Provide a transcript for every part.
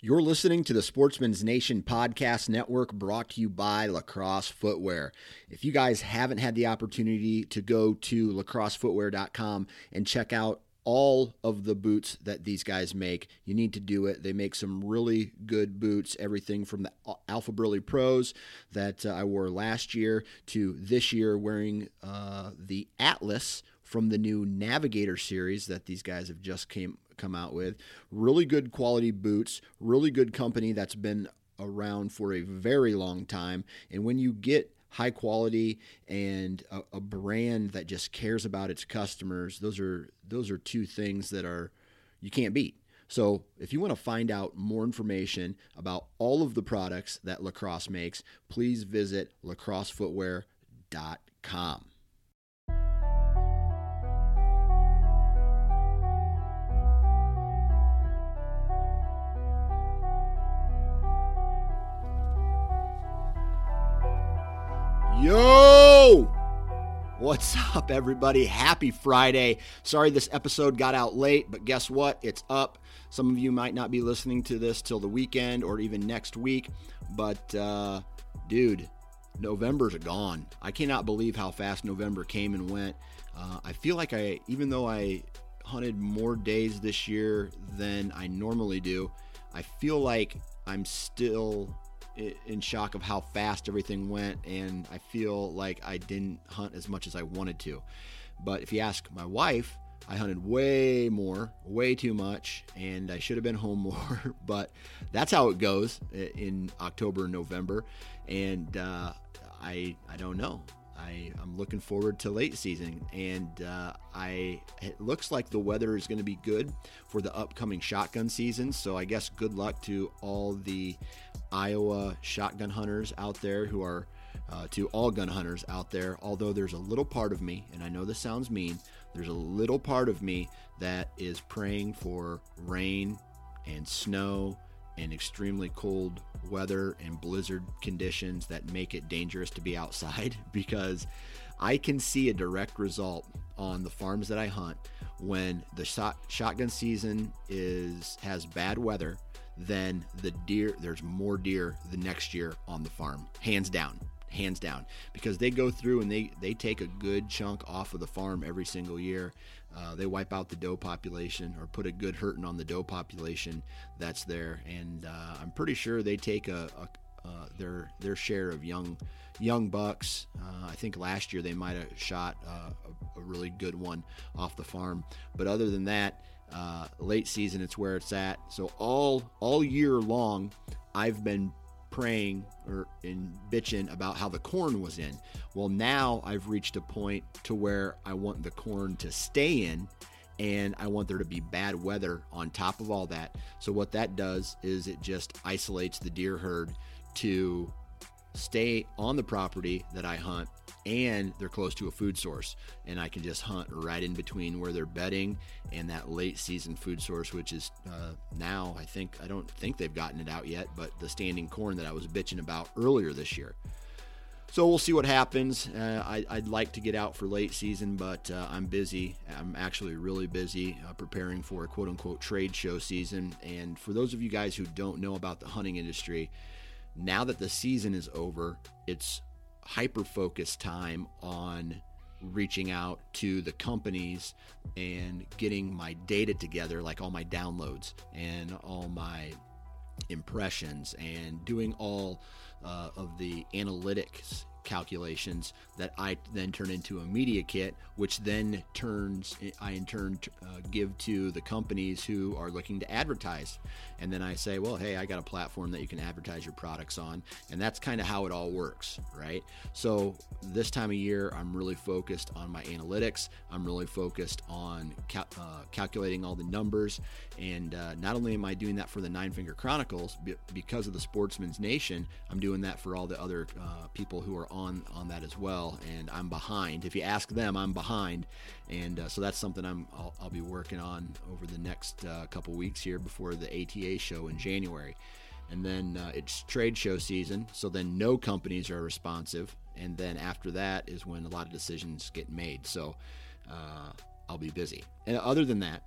You're listening to the Sportsman's Nation Podcast Network brought to you by Lacrosse Footwear. If you guys haven't had the opportunity to go to lacrossefootwear.com and check out all of the boots that these guys make, you need to do it. They make some really good boots, everything from the Alphaburly Pros that uh, I wore last year to this year wearing uh, the Atlas from the new Navigator series that these guys have just came come out with. Really good quality boots, really good company that's been around for a very long time. And when you get high quality and a, a, brand that just cares about its customers, those are those are two things that are you can't beat. So, if you want to find out more information about all of the products that Lacrosse makes, please visit lacrossefootwear.com. Yo! What's up, everybody? Happy Friday. Sorry this episode got out late, but guess what? It's up. Some of you might not be listening to this till the weekend or even next week, but uh, dude, November's gone. I cannot believe how fast November came and went. Uh, I feel like I, even though I hunted more days this year than I normally do, I feel like I'm still in shock of how fast everything went, and I feel like I didn't hunt as much as I wanted to. But if you ask my wife, I hunted way more, way too much, and I should have been home more. but that's how it goes in October and November, and uh, I I don't know. I, am looking forward to late season, and uh, I it looks like the weather is going to be good for the upcoming shotgun season. So I guess good luck to all the Iowa shotgun hunters out there who are uh, to all gun hunters out there. Although there's a little part of me, and I know this sounds mean, there's a little part of me that is praying for rain and snow and extremely cold weather and blizzard conditions that make it dangerous to be outside because I can see a direct result on the farms that I hunt when the shot, shotgun season is has bad weather then the deer there's more deer the next year on the farm hands down hands down. Because they go through and they they take a good chunk off of the farm every single year. Uh, they wipe out the doe population or put a good hurting on the doe population that's there. And uh, i'm pretty sure they take a, a uh, their their share of young young bucks. Uh, I think last year they might have shot uh, a, a, really good one off the farm, but other than that, uh, late season it's where it's at. So all all year long, I've been praying or in bitching about how the corn was in. Well, now I've reached a point to where I want the corn to stay in and I want there to be bad weather on top of all that. So what that does is it just isolates the deer herd to stay on the property that I hunt and they're close to a food source and I can just hunt right in between where they're bedding and that late season food source which is uh, now I think I don't think they've gotten it out yet but the standing corn that I was bitching about earlier this year. So we'll see what happens. Uh, I, would like to get out for late season but uh, I'm busy. I'm actually really busy uh, preparing for a quote unquote trade show season. And for those of you guys who don't know about the hunting industry now that the season is over, it's hyper focused time on reaching out to the companies and getting my data together, like all my downloads and all my impressions, and doing all uh, of the analytics calculations that I then turn into a media kit, which then turns I in turn uh, give to the companies who are looking to advertise. And then I say, well, hey, I got a platform that you can advertise your products on, and that's kind of how it all works, right? So this time of year, I'm really focused on my analytics. I'm really focused on cal- uh, calculating all the numbers, and uh, not only am I doing that for the Nine Finger Chronicles because of the Sportsman's Nation, I'm doing that for all the other uh, people who are on on that as well. And I'm behind. If you ask them, I'm behind, and uh, so that's something I'm I'll, I'll, be working on over the next uh, couple weeks here before the ATA show in January. And then uh, it's trade show season, so then no companies are responsive. And then after that is when a lot of decisions get made. So uh, I'll be busy. And other than that,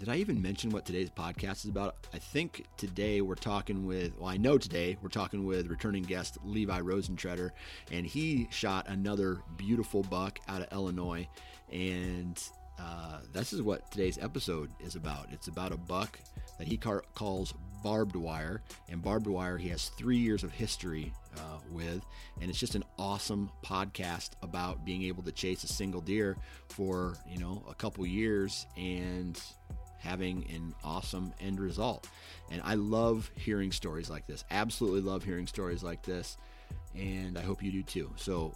did I even mention what today's podcast is about? I think today we're talking with, well, I know today we're talking with returning guest Levi Rosentretter, and he shot another beautiful buck out of Illinois. And uh, this is what today's episode is about. It's about a buck that he car- calls barbed wire, and barbed wire he has three years of history uh, with, and it's just an awesome podcast about being able to chase a single deer for you know a couple years and having an awesome end result. And I love hearing stories like this. Absolutely love hearing stories like this. And I hope you do too. So,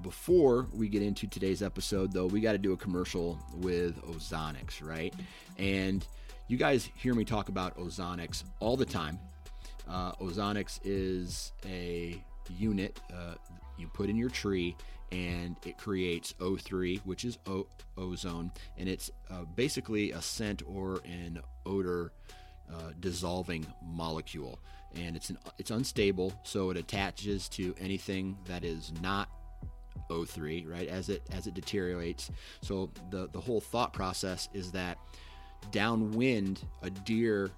before we get into today's episode, though, we got to do a commercial with Ozonics, right? And you guys hear me talk about Ozonics all the time. Uh, Ozonics is a unit uh, you put in your tree and it creates O3, which is o- ozone, and it's uh, basically a scent or an odor uh, dissolving molecule. And it's an, it's unstable, so it attaches to anything that is not O3, right? As it as it deteriorates. So the the whole thought process is that downwind, a deer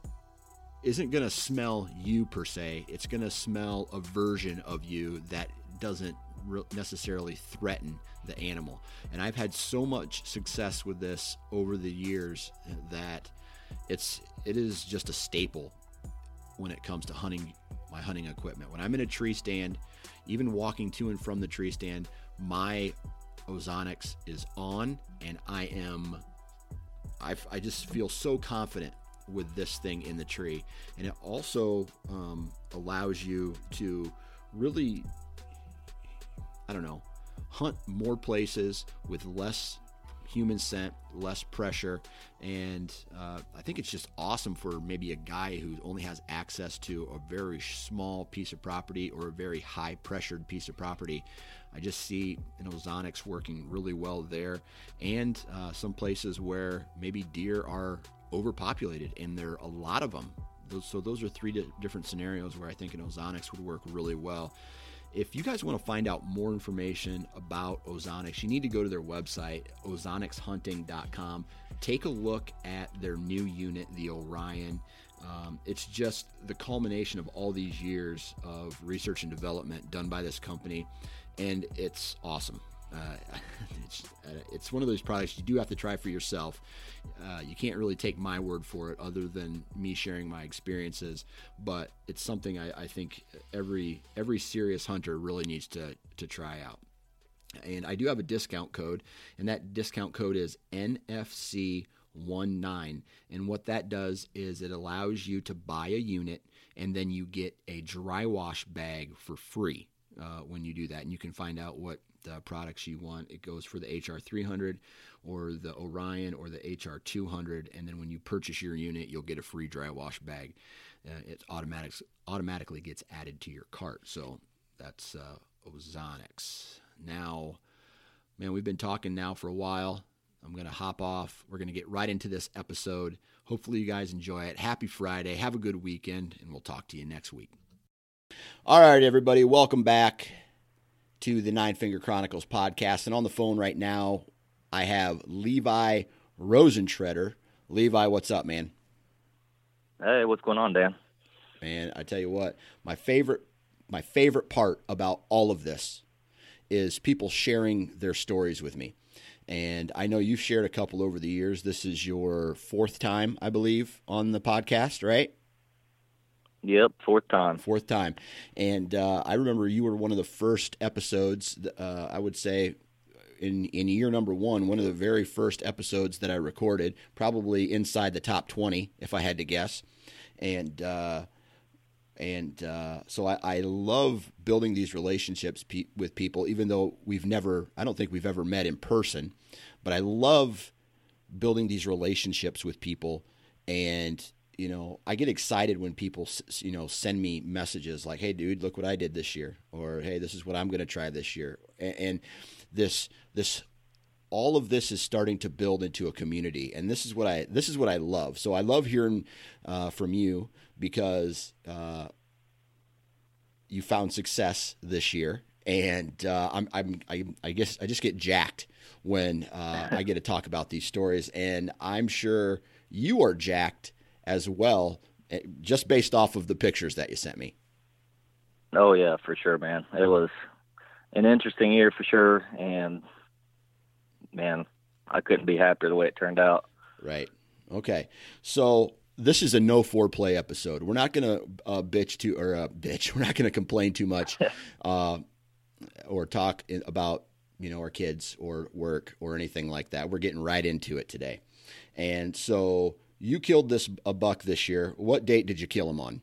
isn't going to smell you per se. It's going to smell a version of you that doesn't necessarily threaten the animal. And I've had so much success with this over the years that it's it is just a staple when it comes to hunting my hunting equipment. When I'm in a tree stand, even walking to and from the tree stand, my ozonics is on and I am I, I just feel so confident with this thing in the tree and it also um, allows you to really I don't know, hunt more places with less human scent, less pressure, and uh, I think it's just awesome for maybe a guy who only has access to a very small piece of property or a very high pressured piece of property. I just see know Ozonics working really well there, and uh, some places where maybe deer are overpopulated, and there are a lot of them. so those are three different scenarios where I think an Ozonics would work really well. If you guys want to find out more information about Ozonics, you need to go to their website, ozonicshunting.com. Take a look at their new unit, the Orion. Um, it's just the culmination of all these years of research and development done by this company, and it's awesome. Uh, it's, uh, it's one of those products you do have to try for yourself. Uh, you can't really take my word for it, other than me sharing my experiences. But it's something I, I think every every serious hunter really needs to to try out. And I do have a discount code, and that discount code is NFC. 19 and what that does is it allows you to buy a unit and then you get a dry wash bag for free uh, when you do that and you can find out what products you want. It goes for the HR300 or the Orion or the HR200, and then when you purchase your unit, you'll get a free dry wash bag. Uh, it automatic, automatically gets added to your cart. So that's uh, Ozonics. Now, man, we've been talking now for a while. I'm going to hop off. We're going to get right into this episode. Hopefully, you guys enjoy it. Happy Friday. Have a good weekend, and we'll talk to you next week. All right, everybody, welcome back to the Nine Finger Chronicles podcast. And on the phone right now, I have Levi Rosentretter. Levi, what's up, man? Hey, what's going on, Dan? Man, I tell you what, my favorite my favorite part about all of this is people sharing their stories with me. And I know you've shared a couple over the years. This is your fourth time, I believe, on the podcast, right? Yep, fourth time. Fourth time, and uh, I remember you were one of the first episodes. Uh, I would say in in year number one, one of the very first episodes that I recorded, probably inside the top twenty, if I had to guess. And uh, and uh, so I, I, love building these relationships pe- with people, even though we've never, I don't think we've ever met in person, but I love building these relationships with people and you know, I get excited when people, you know, send me messages like, "Hey, dude, look what I did this year," or "Hey, this is what I'm going to try this year," and, and this this all of this is starting to build into a community, and this is what I this is what I love. So I love hearing uh, from you because uh, you found success this year, and uh, I'm, I'm I, I guess I just get jacked when uh, I get to talk about these stories, and I'm sure you are jacked as well, eh, just based off of the pictures that you sent me. Oh yeah, for sure, man. It was an interesting year for sure, and man, I couldn't be happier the way it turned out. Right. Okay. So this is a no foreplay episode. We're not going to uh, bitch to or uh, bitch. We're not to complain too much, uh, or talk in, about you know our kids or work or anything like that. We're getting right into it today, and so you killed this a buck this year. What date did you kill him on?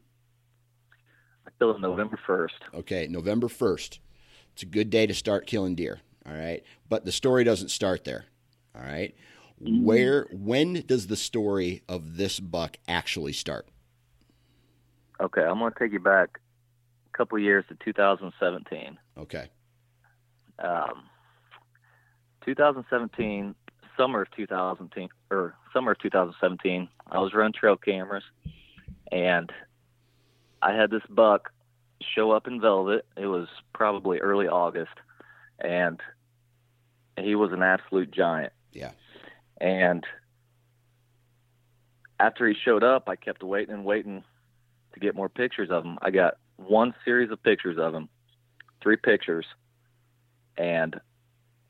I killed him November first. Okay, November first. It's a good day to start killing deer. All right, but the story doesn't start there. All right, mm-hmm. where when does the story of this buck actually start? Okay, I'm going to take you back a couple years to 2017. Okay. Um, 2017, summer of 2010 or summer of 2017, I was running trail cameras, and I had this buck show up in velvet. It was probably early August, and he was an absolute giant. Yeah. And after he showed up, I kept waiting and waiting to get more pictures of him. I got one series of pictures of him, three pictures, and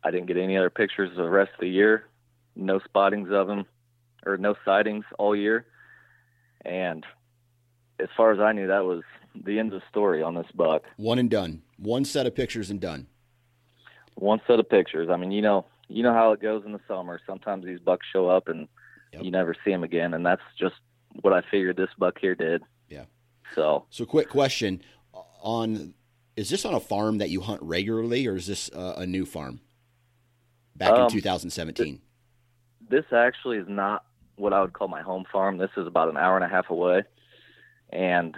I didn't get any other pictures the rest of the year no spottings of him or no sightings all year. And as far as I knew, that was the end of the story on this buck. One and done. One set of pictures and done. One set of pictures. I mean, you know, you know how it goes in the summer. Sometimes these bucks show up and yep. you never see them again, and that's just what I figured this buck here did. Yeah. So. So, quick question: on is this on a farm that you hunt regularly, or is this uh, a new farm? Back um, in 2017 this actually is not what I would call my home farm. This is about an hour and a half away, and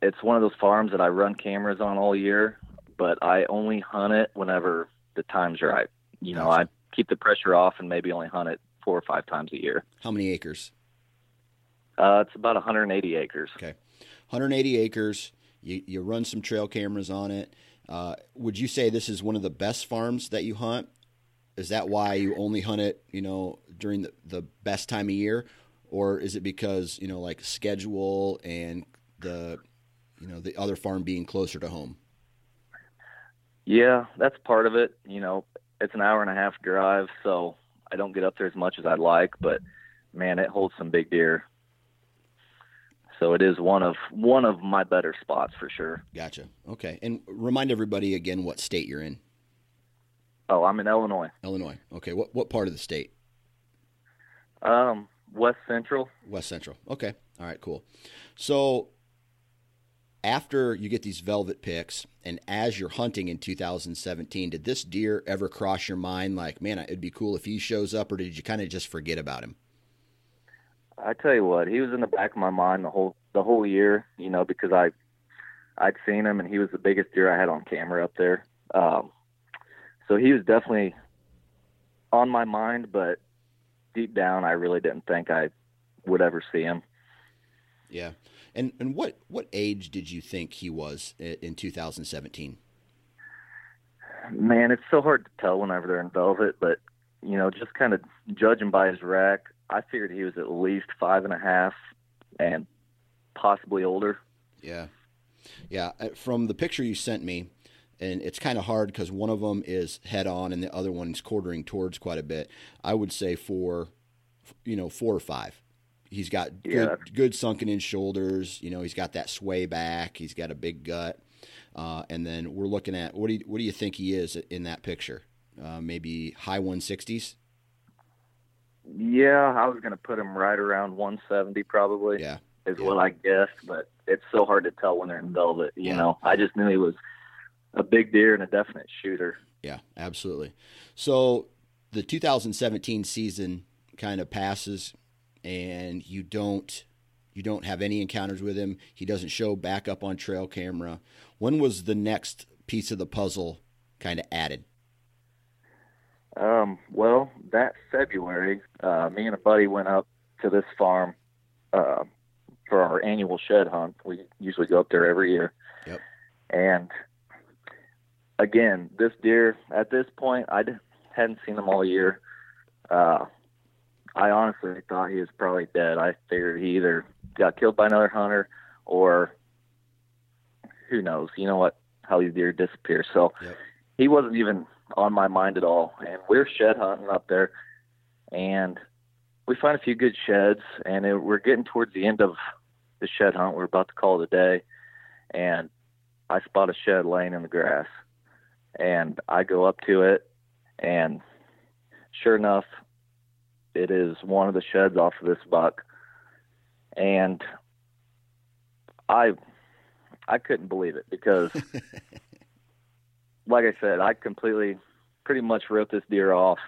it's one of those farms that I run cameras on all year, but I only hunt it whenever the time's right. You know, I keep the pressure off and maybe only hunt it four or five times a year. How many acres? Uh, it's about 180 acres. Okay, 180 acres. You you run some trail cameras on it. Uh, would you say this is one of the best farms that you hunt? Is that why you only hunt it, you know, during the, the best time of year? Or is it because, you know, like schedule and the, you know, the other farm being closer to home? Yeah, that's part of it. You know, it's an hour and a half drive, so I don't get up there as much as I'd like, but man, it holds some big deer. So it is one of one of my better spots for sure. Gotcha. Okay. And remind everybody again what state you're in. Oh, I'm in Illinois. Illinois. Okay. What what part of the state? Um, West Central. West Central. Okay. All right. Cool. So after you get these velvet picks, and as you're hunting in 2017, did this deer ever cross your mind? Like, man, it'd be cool if he shows up, or did you kind of just forget about him? I tell you what, he was in the back of my mind the whole the whole year. You know, because I I'd seen him, and he was the biggest deer I had on camera up there. Um, so he was definitely on my mind, but deep down, I really didn't think I would ever see him. Yeah, and and what what age did you think he was in 2017? Man, it's so hard to tell whenever they're in velvet, but you know, just kind of judging by his rack, I figured he was at least five and a half, and possibly older. Yeah, yeah. Uh, from the picture you sent me, and it's kind of hard because one of them is head on and the other one is quartering towards quite a bit. I would say four, you know, four or five. He's got good, Yeah. good sunken in shoulders. You know, he's got that sway back. He's got a big gut. Uh, and then we're looking at what do you, what do you think he is in that picture? Uh, maybe high 160s. Yeah, I was gonna put him right around 170 probably. Yeah, is yeah. what I guessed, but it's so hard to tell when they're in velvet. You Yeah. know, I just knew he was a big deer and a definite shooter. yeah, absolutely. So the 2017 season kind of passes, and you don't you don't have any encounters with him. He doesn't show back up on trail camera. When was the next piece of the puzzle kind of added? Um, well, that February, uh, me and a buddy went up to this farm uh, for our annual shed hunt. We usually go up there every year. Yep. And again, this deer, at this point, I hadn't seen him all year. Uh, I honestly thought he was probably dead. I figured he either got killed by another hunter or who knows. You know what? How these deer disappear. So Yep. he wasn't even on my mind at all. And we're shed hunting up there, and we find a few good sheds, and it, we're getting towards the end of the shed hunt. We're about to call it a day, and I spot a shed laying in the grass, and I go up to it, and sure enough, it is one of the sheds off of this buck, and I I couldn't believe it because like I said, I completely, pretty much wrote this deer off,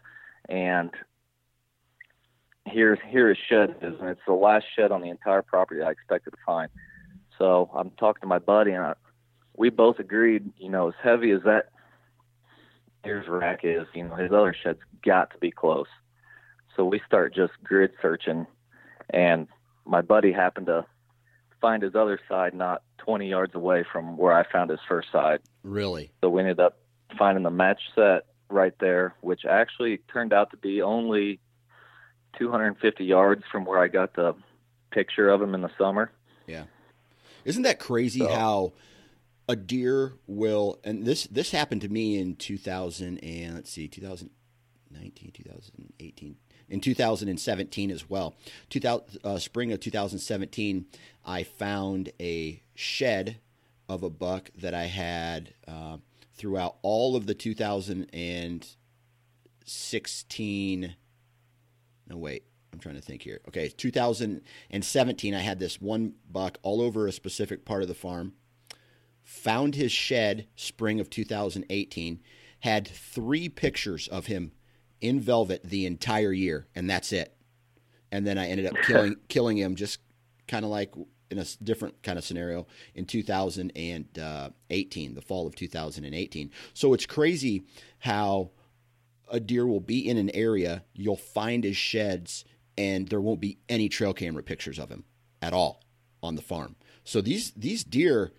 and here here his shed is, and it's the last shed on the entire property I expected to find. So I'm talking to my buddy, and I, we both agreed, you know, as heavy as that deer's rack is, you know, his other shed's got to be close. So we start just grid searching, and my buddy happened to find his other side not 20 yards away from where I found his first side. Really? So we ended up finding the match set right there, which actually turned out to be only 250 yards from where I got the picture of him in the summer. Yeah. Isn't that crazy So- how a deer will and this this happened to me in 2000 and let's see 2019 2018 in 2017 as well 2000 uh, spring of 2017 I found a shed of a buck that I had uh, throughout all of the 2016 no wait I'm trying to think here. Okay, 2017, I had this one buck all over a specific part of the farm. Found his shed spring of 2018. Had three pictures of him in velvet the entire year, and that's it. And then I ended up killing killing him, just kind of like in a different kind of scenario in 2018, the fall of 2018. So it's crazy how a deer will be in an area, you'll find his sheds, and there won't be any trail camera pictures of him at all on the farm. So these these deer,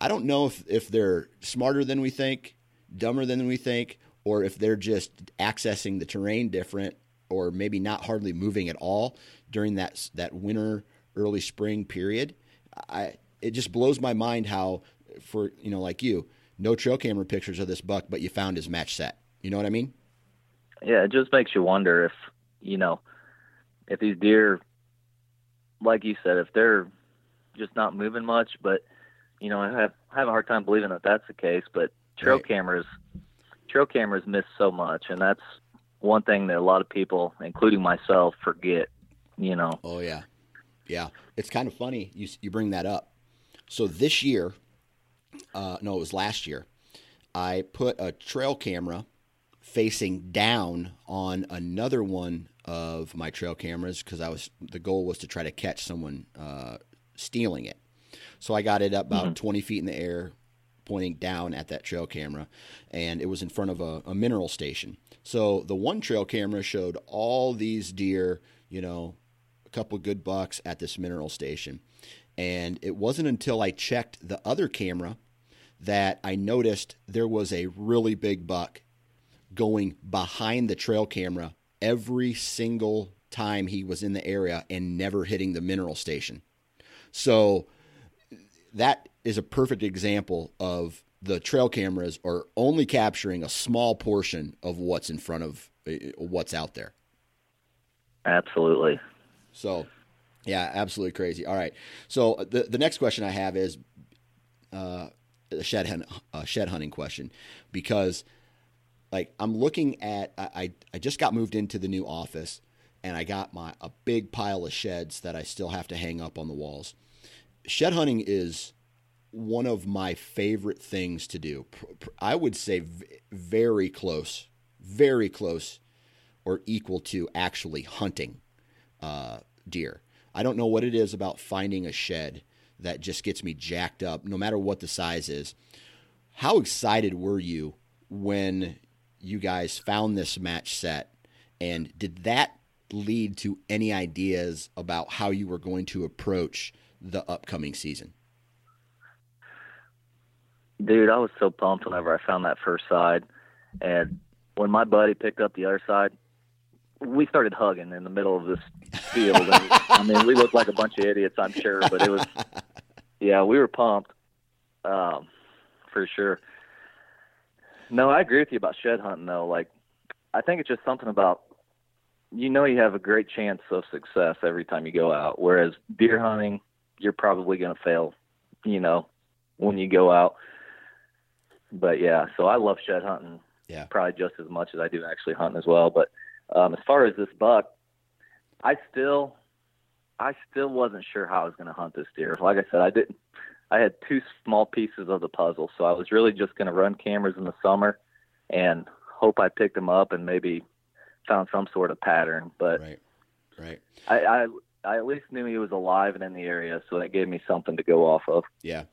I don't know if, if they're smarter than we think, dumber than we think, or if they're just accessing the terrain different, or maybe not hardly moving at all during that that winter early spring period. I it just blows my mind how for you know like you, no trail camera pictures of this buck, but you found his match set. You know what I mean? Yeah, it just makes you wonder if, you know, if these deer, like you said, if they're just not moving much, but, you know, I have, I have a hard time believing that that's the case, but trail Right. cameras, trail cameras miss so much. And that's one thing that a lot of people, including myself, forget, you know. Oh yeah, yeah. It's kind of funny you you bring that up. So this year, uh, no, it was last year. I put a trail camera facing down on another one of my trail cameras because I was the goal was to try to catch someone uh, stealing it. So I got it up about mm-hmm. 20 feet in the air, pointing down at that trail camera, and it was in front of a, a mineral station. So the one trail camera showed all these deer, you know, a couple good bucks at this mineral station. And it wasn't until I checked the other camera that I noticed there was a really big buck going behind the trail camera every single time he was in the area and never hitting the mineral station. So that is a perfect example of the trail cameras are only capturing a small portion of what's in front of uh, what's out there. Absolutely. So Yeah, absolutely crazy. All right. So uh, the the next question I have is uh, a shed hun- a shed hunting question because like I'm looking at I I just got moved into the new office and I got my a big pile of sheds that I still have to hang up on the walls. Shed hunting is one of my favorite things to do. I would say very close, very close, or equal to actually hunting uh, deer. I don't know what it is about finding a shed that just gets me jacked up, no matter what the size is. How excited were you when you guys found this match set? And did that lead to any ideas about how you were going to approach the upcoming season? Dude, I was so pumped whenever I found that first side. And when my buddy picked up the other side, we started hugging in the middle of this field. And, I mean, we looked like a bunch of idiots, I'm sure, but it was, yeah, we were pumped, um, for sure. No, I agree with you about shed hunting, though. Like, I think it's just something about, you know, you have a great chance of success every time you go out. Whereas deer hunting, you're probably going to fail, you know, when you go out. But yeah, so I love shed hunting. Yeah. Probably just as much as I do actually hunting as well. But um, as far as this buck, I still, I still wasn't sure how I was going to hunt this deer. Like I said, I didn't. I had two small pieces of the puzzle, so I was really just going to run cameras in the summer and hope I picked them up and maybe found some sort of pattern. But right, right. I, I I at least knew he was alive and in the area, so that gave me something to go off of. Yeah.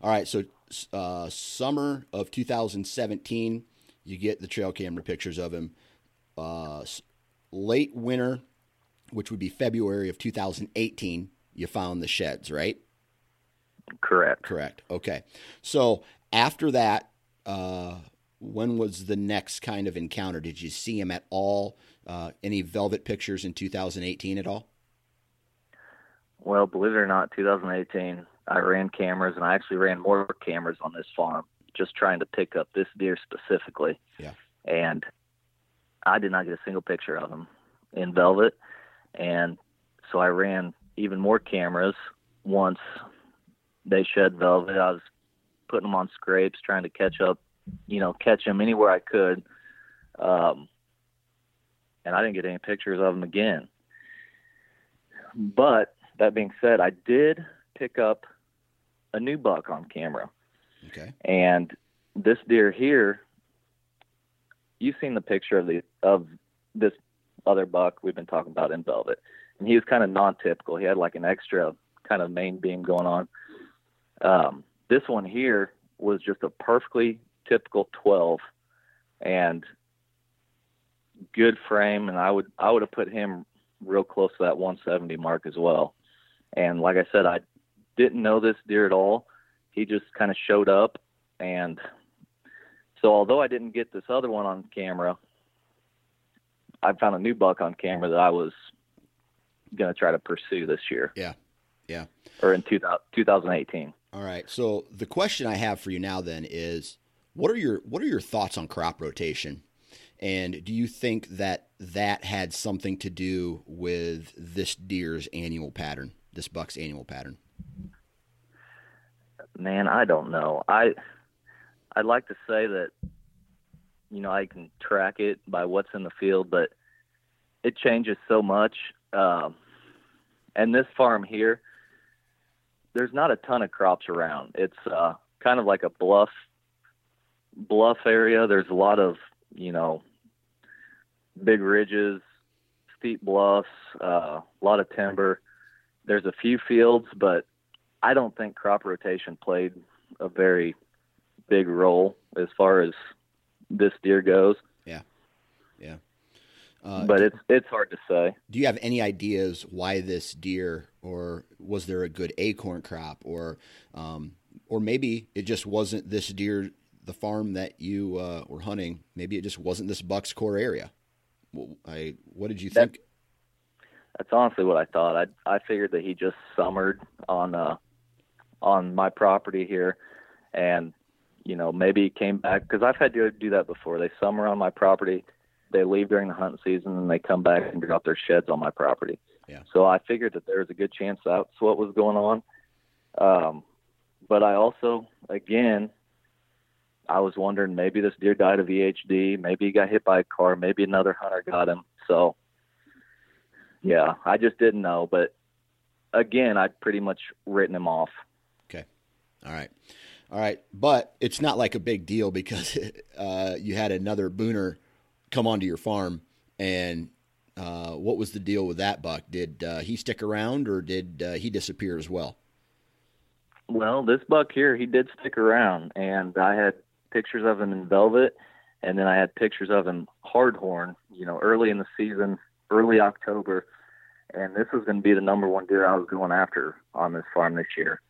All right. So uh, summer of 2017, you get the trail camera pictures of him. Uh, late winter, which would be February of 2018, you found the sheds, right? Correct. Correct. Okay. So after that, uh, when was the next kind of encounter? Did you see him at all? Uh, any velvet pictures in 2018 at all? Well, believe it or not, 2018, I ran cameras, and I actually ran more cameras on this farm, just trying to pick up this deer specifically. Yeah. And I did not get a single picture of him in velvet, and so I ran even more cameras. Once they shed velvet, I was putting them on scrapes, trying to catch up, you know, catch them anywhere I could. Um, and I didn't get any pictures of them again. But that being said, I did pick up a new buck on camera. Okay. And this deer here, you've seen the picture of the of this other buck we've been talking about in velvet, and he was kind of non-typical. He had like an extra kind of main beam going on. Um, this one here was just a perfectly typical 12, and good frame, and I would I would have put him real close to that 170 mark as well. And like I said, I didn't know this deer at all. He just kind of showed up, and so although I didn't get this other one on camera, I found a new buck on camera that I was going to try to pursue this year. Yeah, yeah. Or in 2000, 2018. All right. So the question I have for you now then is, what are your what are your thoughts on crop rotation? And do you think that that had something to do with this deer's annual pattern, this buck's annual pattern? Man, I don't know. I I'd like to say that you know I can track it by what's in the field, but it changes so much. Um, and this farm here, there's not a ton of crops around. It's uh, kind of like a bluff bluff area. There's a lot of you know big ridges, steep bluffs, uh, a lot of timber. There's a few fields, but I don't think crop rotation played a very big role as far as this deer goes. Yeah, yeah. Uh, but it's it's hard to say. Do you have any ideas why this deer, or was there a good acorn crop, or um, or maybe it just wasn't this deer, the farm that you uh, were hunting. Maybe it just wasn't this buck's core area. I what did you think? That, that's honestly what I thought. I I figured that he just summered on uh on my property here, and you know maybe he came back because I've had to do that before. They summer on my property, they leave during the hunting season, and they come back and drop their sheds on my property. Yeah. So I figured that there was a good chance that's what was going on. Um, but I also, again, I was wondering maybe this deer died of EHD, maybe he got hit by a car, maybe another hunter got him. So, yeah, I just didn't know. But again, I'd pretty much written him off. Okay. All right. All right. But it's not like a big deal because uh, you had another booner come onto your farm. And uh, what was the deal with that buck? Did uh, he stick around or did uh, he disappear as well? Well, this buck here, he did stick around, and I had pictures of him in velvet, and then I had pictures of him hardhorn. You know, early in the season, early October, and this was going to be the number one deer I was going after on this farm this year.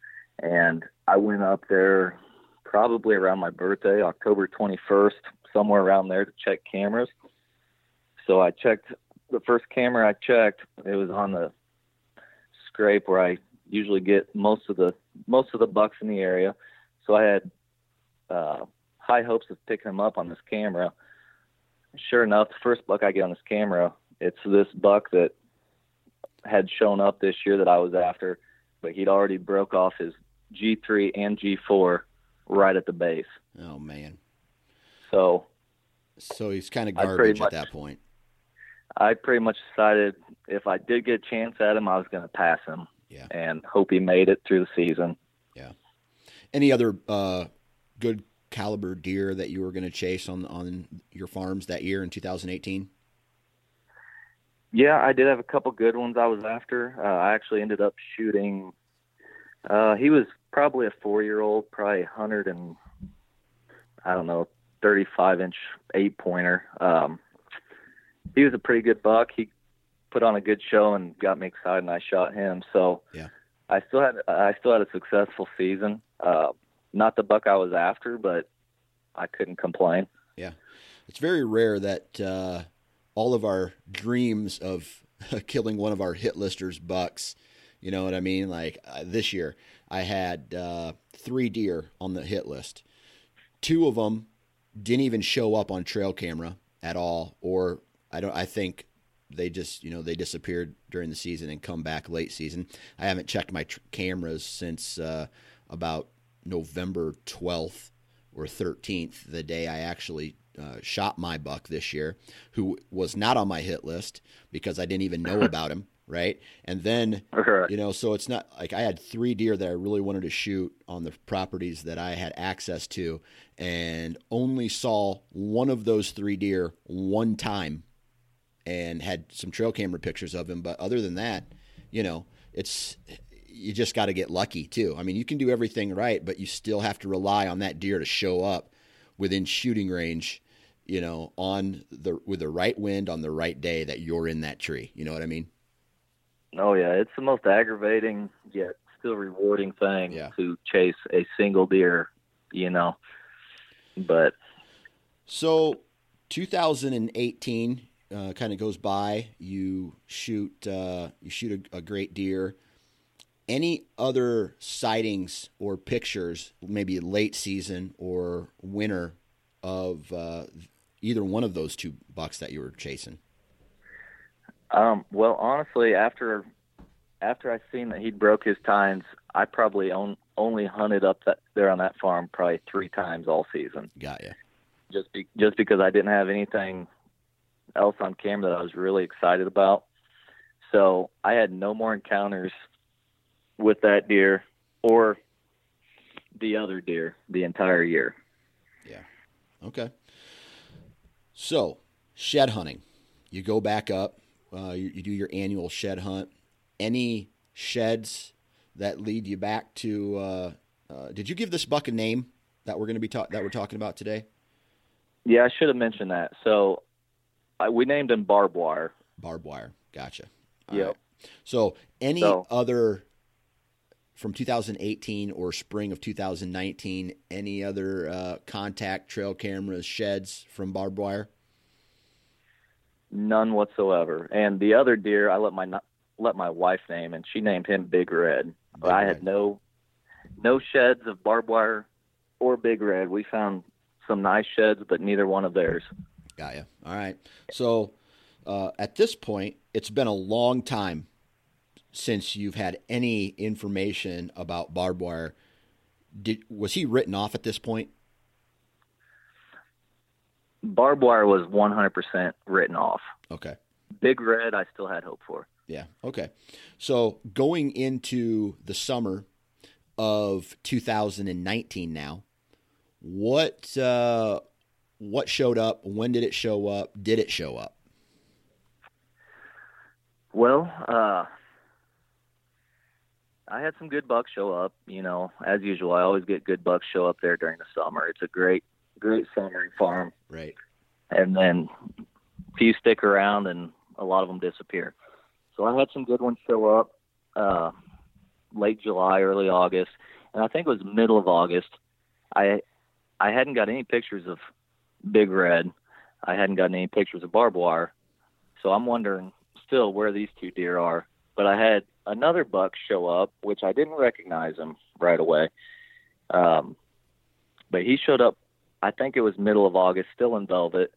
And I went up there probably around my birthday, October 21st, somewhere around there to check cameras. So I checked the first camera I checked. It was on the scrape where I usually get most of the most of the bucks in the area. So I had uh, high hopes of picking him up on this camera. Sure enough, the first buck I get on this camera, it's this buck that had shown up this year that I was after, but he'd already broke off his G3 and G4 right at the base. Oh man. So so he's kind of garbage much, at that point. I pretty much decided if I did get a chance at him, I was going to pass him. Yeah. And hope he made it through the season. Yeah. Any other uh, good caliber deer that you were going to chase on on your farms that year in 2018? Yeah, I did have a couple good ones I was after. Uh, I actually ended up shooting. Uh, he was probably a four-year-old, probably 100 and I don't know, 35 inch eight pointer. Um, he was a pretty good buck. He put on a good show and got me excited, and I shot him. So yeah, I still had I still had a successful season. Uh, not the buck I was after, but I couldn't complain. Yeah, it's very rare that uh, all of our dreams of killing one of our hit listers bucks. You know what I mean? Like uh, this year, I had uh, three deer on the hit list. Two of them didn't even show up on trail camera at all, or I don't. I think they just you know they disappeared during the season and come back late season. I haven't checked my tr- cameras since uh, about November twelfth or thirteenth, the day I actually uh, shot my buck this year, who was not on my hit list because I didn't even know about him. Right. And then, you know, so it's not like I had three deer that I really wanted to shoot on the properties that I had access to and only saw one of those three deer one time and had some trail camera pictures of him. But other than that, you know, it's, you just got to get lucky too. I mean, you can do everything right, but you still have to rely on that deer to show up within shooting range you know, on the with the right wind on the right day that you're in that tree. You know what I mean? Oh yeah, it's the most aggravating yet still rewarding thing yeah. to chase a single deer, you know. But so 2018 uh, kind of goes by. You shoot uh, you shoot a, a great deer. Any other sightings or pictures, maybe late season or winter, of uh, either one of those two bucks that you were chasing? Um, well, honestly, after after I seen that he broke his tines, I probably on, only hunted up that there on that farm probably three times all season. Got you. Just be, just because I didn't have anything else on camera that I was really excited about, so I had no more encounters with that deer or the other deer the entire year. Yeah. Okay. So, shed hunting. You go back up, uh, you, you, do your annual shed hunt. Any sheds that lead you back to? Uh, uh, did you give this buck a name that we're going to be ta- that we're talking about today? Yeah, I should have mentioned that. So, we named him Barb Wire. Barb Wire. Gotcha. Yeah. Right. So, any so, other from 2018 or spring of 2019, any other uh, contact trail cameras, sheds from barbed wire? None whatsoever. And the other deer, I let my let my wife name, and she named him Big Red. Big but I had no no sheds of barbed wire or Big Red. We found some nice sheds, but neither one of theirs. Got you. All right. So uh, at this point, it's been a long time since you've had any information about barbed wire. Did was he written off at this point? Barbed wire was 100% written off. Okay. Big red, I still had hope for. Yeah. Okay. So going into the summer of 2019 now, what uh, what showed up? When did it show up? Did it show up? Well, uh, I had some good bucks show up. You know, as usual, I always get good bucks show up there during the summer. It's a great, great summer farm. Right. And then a few stick around, and a lot of them disappear. So I had some good ones show up uh, late July, early August, and I think it was middle of August. I I hadn't got any pictures of Big Red. I hadn't gotten any pictures of barbed wire. So I'm wondering still where these two deer are. But I had another buck show up, which I didn't recognize him right away. Um, but he showed up, I think it was middle of August, still in velvet,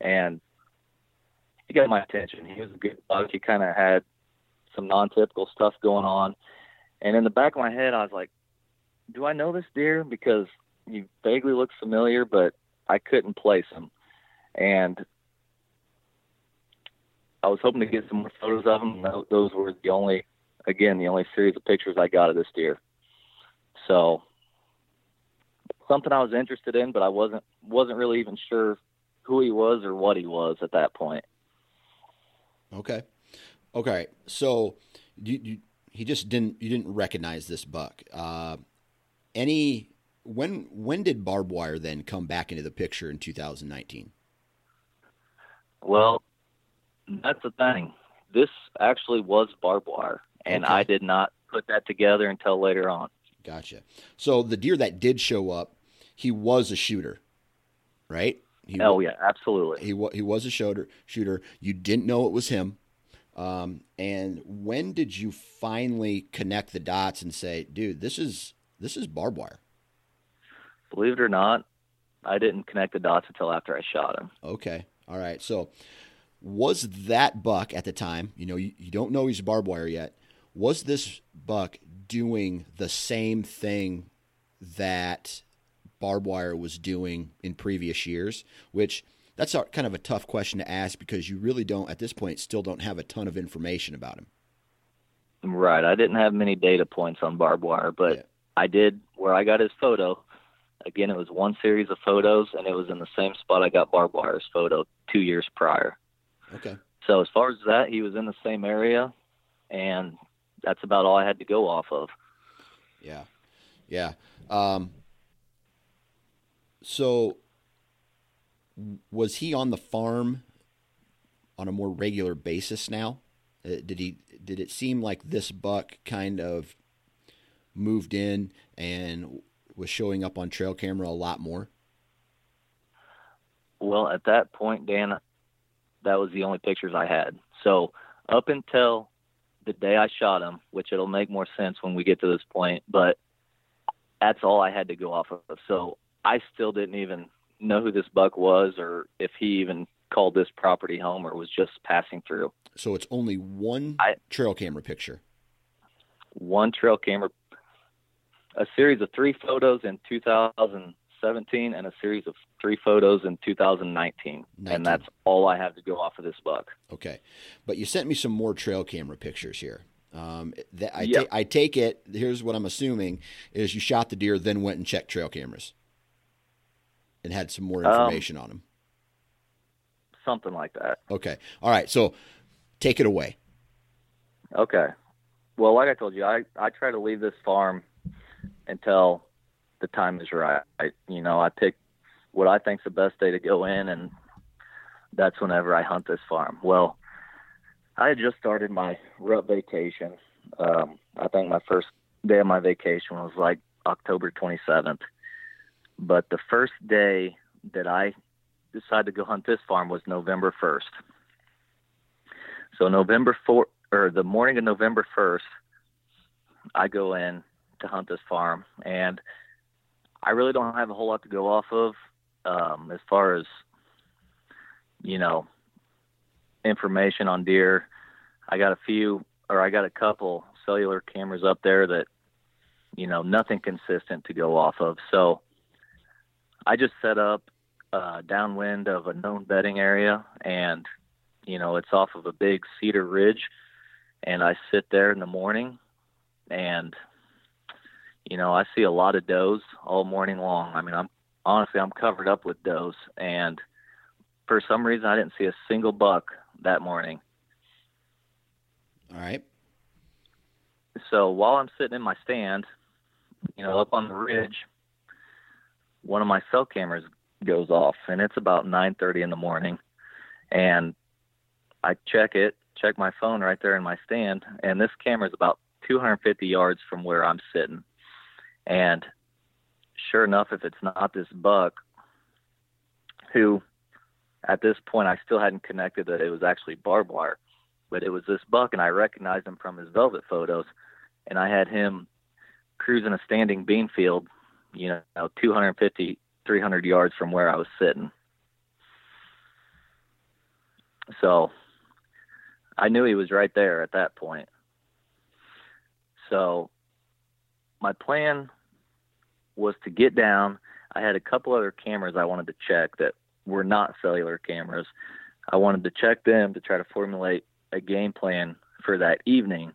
and he got my attention. He was a good buck. He kind of had some non-typical stuff going on, and in the back of my head, I was like, "Do I know this deer?" Because he vaguely looks familiar, but I couldn't place him. And I was hoping to get some more photos of him. Those were the only, again, the only series of pictures I got of this deer. So something I was interested in, but I wasn't wasn't really even sure who he was or what he was at that point. Okay, okay. So you, you he just didn't you didn't recognize this buck. Uh, any when when did barbed wire then come back into the picture in 2019? Well, that's the thing. This actually was barbed wire, and okay. I did not put that together until later on. Gotcha. So the deer that did show up, he was a shooter, right? He, oh yeah, absolutely. He he was a shooter. Shooter. You didn't know it was him. Um, and when did you finally connect the dots and say, "Dude, this is this is barbed wire"? Believe it or not, I didn't connect the dots until after I shot him. Okay. All right. So, was that buck at the time, you know, you, you don't know he's barbed wire yet, was this buck doing the same thing that barbed wire was doing in previous years? Which that's a, kind of a tough question to ask because you really don't, at this point, still don't have a ton of information about him. Right. I didn't have many data points on barbed wire, but yeah. I did where I got his photo. Again, it was one series of photos, and it was in the same spot I got barbed wire's photo two years prior. Okay. So as far as that, he was in the same area, and that's about all I had to go off of. Yeah, yeah. Um, so was he on the farm on a more regular basis now? Uh, did he? Did it seem like this buck kind of moved in and was showing up on trail camera a lot more? Well, at that point, Dan, that was the only pictures I had. So up until the day I shot him, which it'll make more sense when we get to this point, but that's all I had to go off of. So I still didn't even know who this buck was or if he even called this property home or was just passing through. So it's only one I, trail camera picture. One trail camera a series of three photos in 2017 and a series of three photos in 2019. 19. And that's all I have to go off of this buck. Okay. But you sent me some more trail camera pictures here. Um, that I, yep. ta- I take it, here's what I'm assuming, is you shot the deer, then went and checked trail cameras and had some more information um, on them. Something like that. Okay. All right. So take it away. Okay. Well, like I told you, I, I try to leave this farm until the time is right. I, you know, I pick what I think's the best day to go in, and that's whenever I hunt this farm. Well, I had just started my rut vacation. Um, I think my first day of my vacation was like October 27th. But the first day that I decided to go hunt this farm was November 1st. So November 4th, or the morning of November 1st, I go in to hunt this farm, and I really don't have a whole lot to go off of um, as far as you know information on deer. I got a few or I got a couple cellular cameras up there that, you know, nothing consistent to go off of. So I just set up uh, downwind of a known bedding area, and you know, it's off of a big cedar ridge, and I sit there in the morning, and you know, I see a lot of does all morning long. I mean, I'm honestly I'm covered up with does, and for some reason I didn't see a single buck that morning. All right. So while I'm sitting in my stand, you know, up on the ridge, one of my cell cameras goes off, and it's about 9:30 in the morning, and I check it, check my phone right there in my stand, and this camera is about 250 yards from where I'm sitting, and sure enough, if it's not this buck, who at this point I still hadn't connected that it was actually barbed wire, but it was this buck, and I recognized him from his velvet photos, and I had him cruising a standing bean field, you know, 250, 300 yards from where I was sitting. So I knew he was right there at that point. So my plan was to get down. I had a couple other cameras I wanted to check that were not cellular cameras. I wanted to check them to try to formulate a game plan for that evening.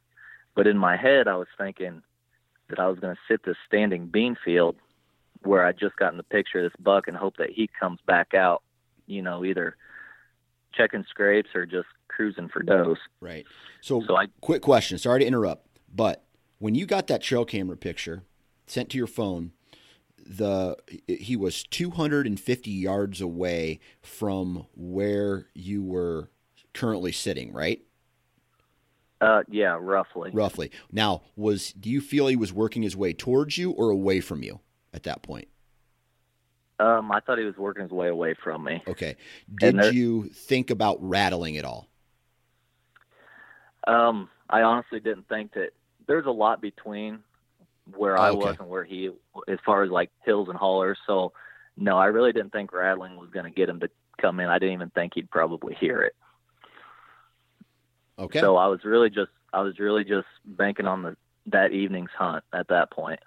But in my head, I was thinking that I was going to sit this standing bean field where I just got in the picture of this buck and hope that he comes back out, you know, either checking scrapes or just cruising for does. Right. So, so I, quick question. Sorry to interrupt, but when you got that trail camera picture sent to your phone, the he was 250 yards away from where you were currently sitting, right? Uh, yeah, roughly. Roughly. Now, was do you feel he was working his way towards you or away from you at that point? Um, I thought he was working his way away from me. Okay. Did you think about rattling at all? Um, I honestly didn't think that. There's a lot between where I okay. was and where he, as far as like hills and hollers. So, no, I really didn't think rattling was going to get him to come in. I didn't even think he'd probably hear it. Okay. So I was really just I was really just banking on the that evening's hunt at that point.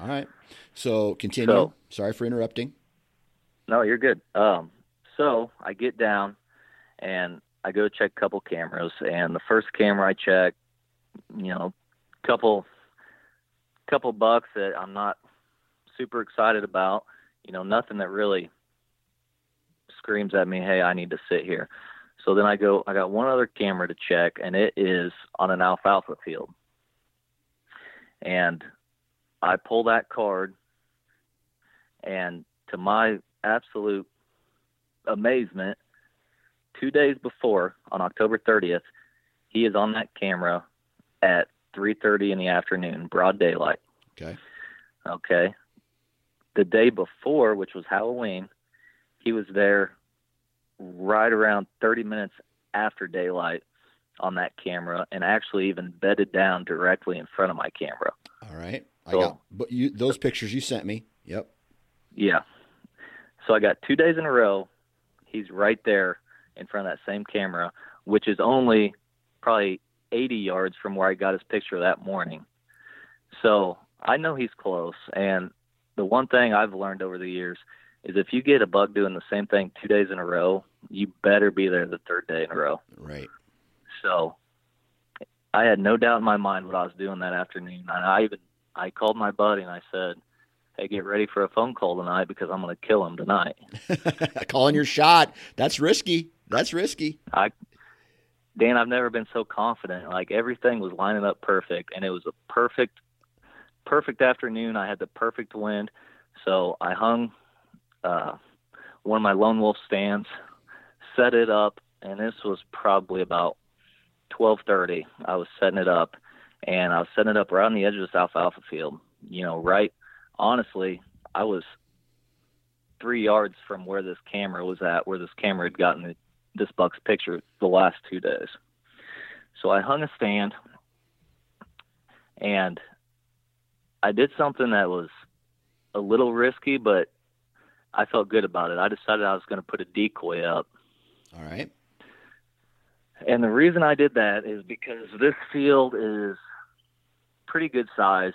All right. So continue. So, Sorry for interrupting. No, you're good. Um, so I get down and I go check a couple cameras, and the first camera I check, you know, couple couple bucks that I'm not super excited about. You know, nothing that really screams at me, "Hey, I need to sit here." So then I go, I got one other camera to check, and it is on an alfalfa field. And I pull that card, and to my absolute amazement, two days before, on October 30th, he is on that camera at 3:30 in the afternoon, broad daylight. Okay. Okay. The day before, which was Halloween, he was there right around 30 minutes after daylight on that camera and actually even bedded down directly in front of my camera. All right. So, I got but you those pictures you sent me. Yep. Yeah. So I got 2 days in a row he's right there in front of that same camera, which is only probably 80 yards from where I got his picture that morning. So, I know he's close and the one thing I've learned over the years is if you get a bug doing the same thing two days in a row, you better be there the third day in a row. Right. So I had no doubt in my mind what I was doing that afternoon. And I even I called my buddy and I said, "Hey, get ready for a phone call tonight because I'm going to kill him tonight." Calling your shot. That's risky. That's risky. I Dan, I've never been so confident. Like everything was lining up perfect and it was a perfect perfect afternoon. I had the perfect wind. So I hung uh, one of my lone wolf stands, set it up, and this was probably about 12:30. I was setting it up, and I was setting it up right on the edge of this alfalfa field. You know, right. Honestly, I was three yards from where this camera was at, where this camera had gotten this buck's picture the last two days. So I hung a stand, and I did something that was a little risky, but I felt good about it. I decided I was going to put a decoy up. All right. And the reason I did that is because this field is pretty good size.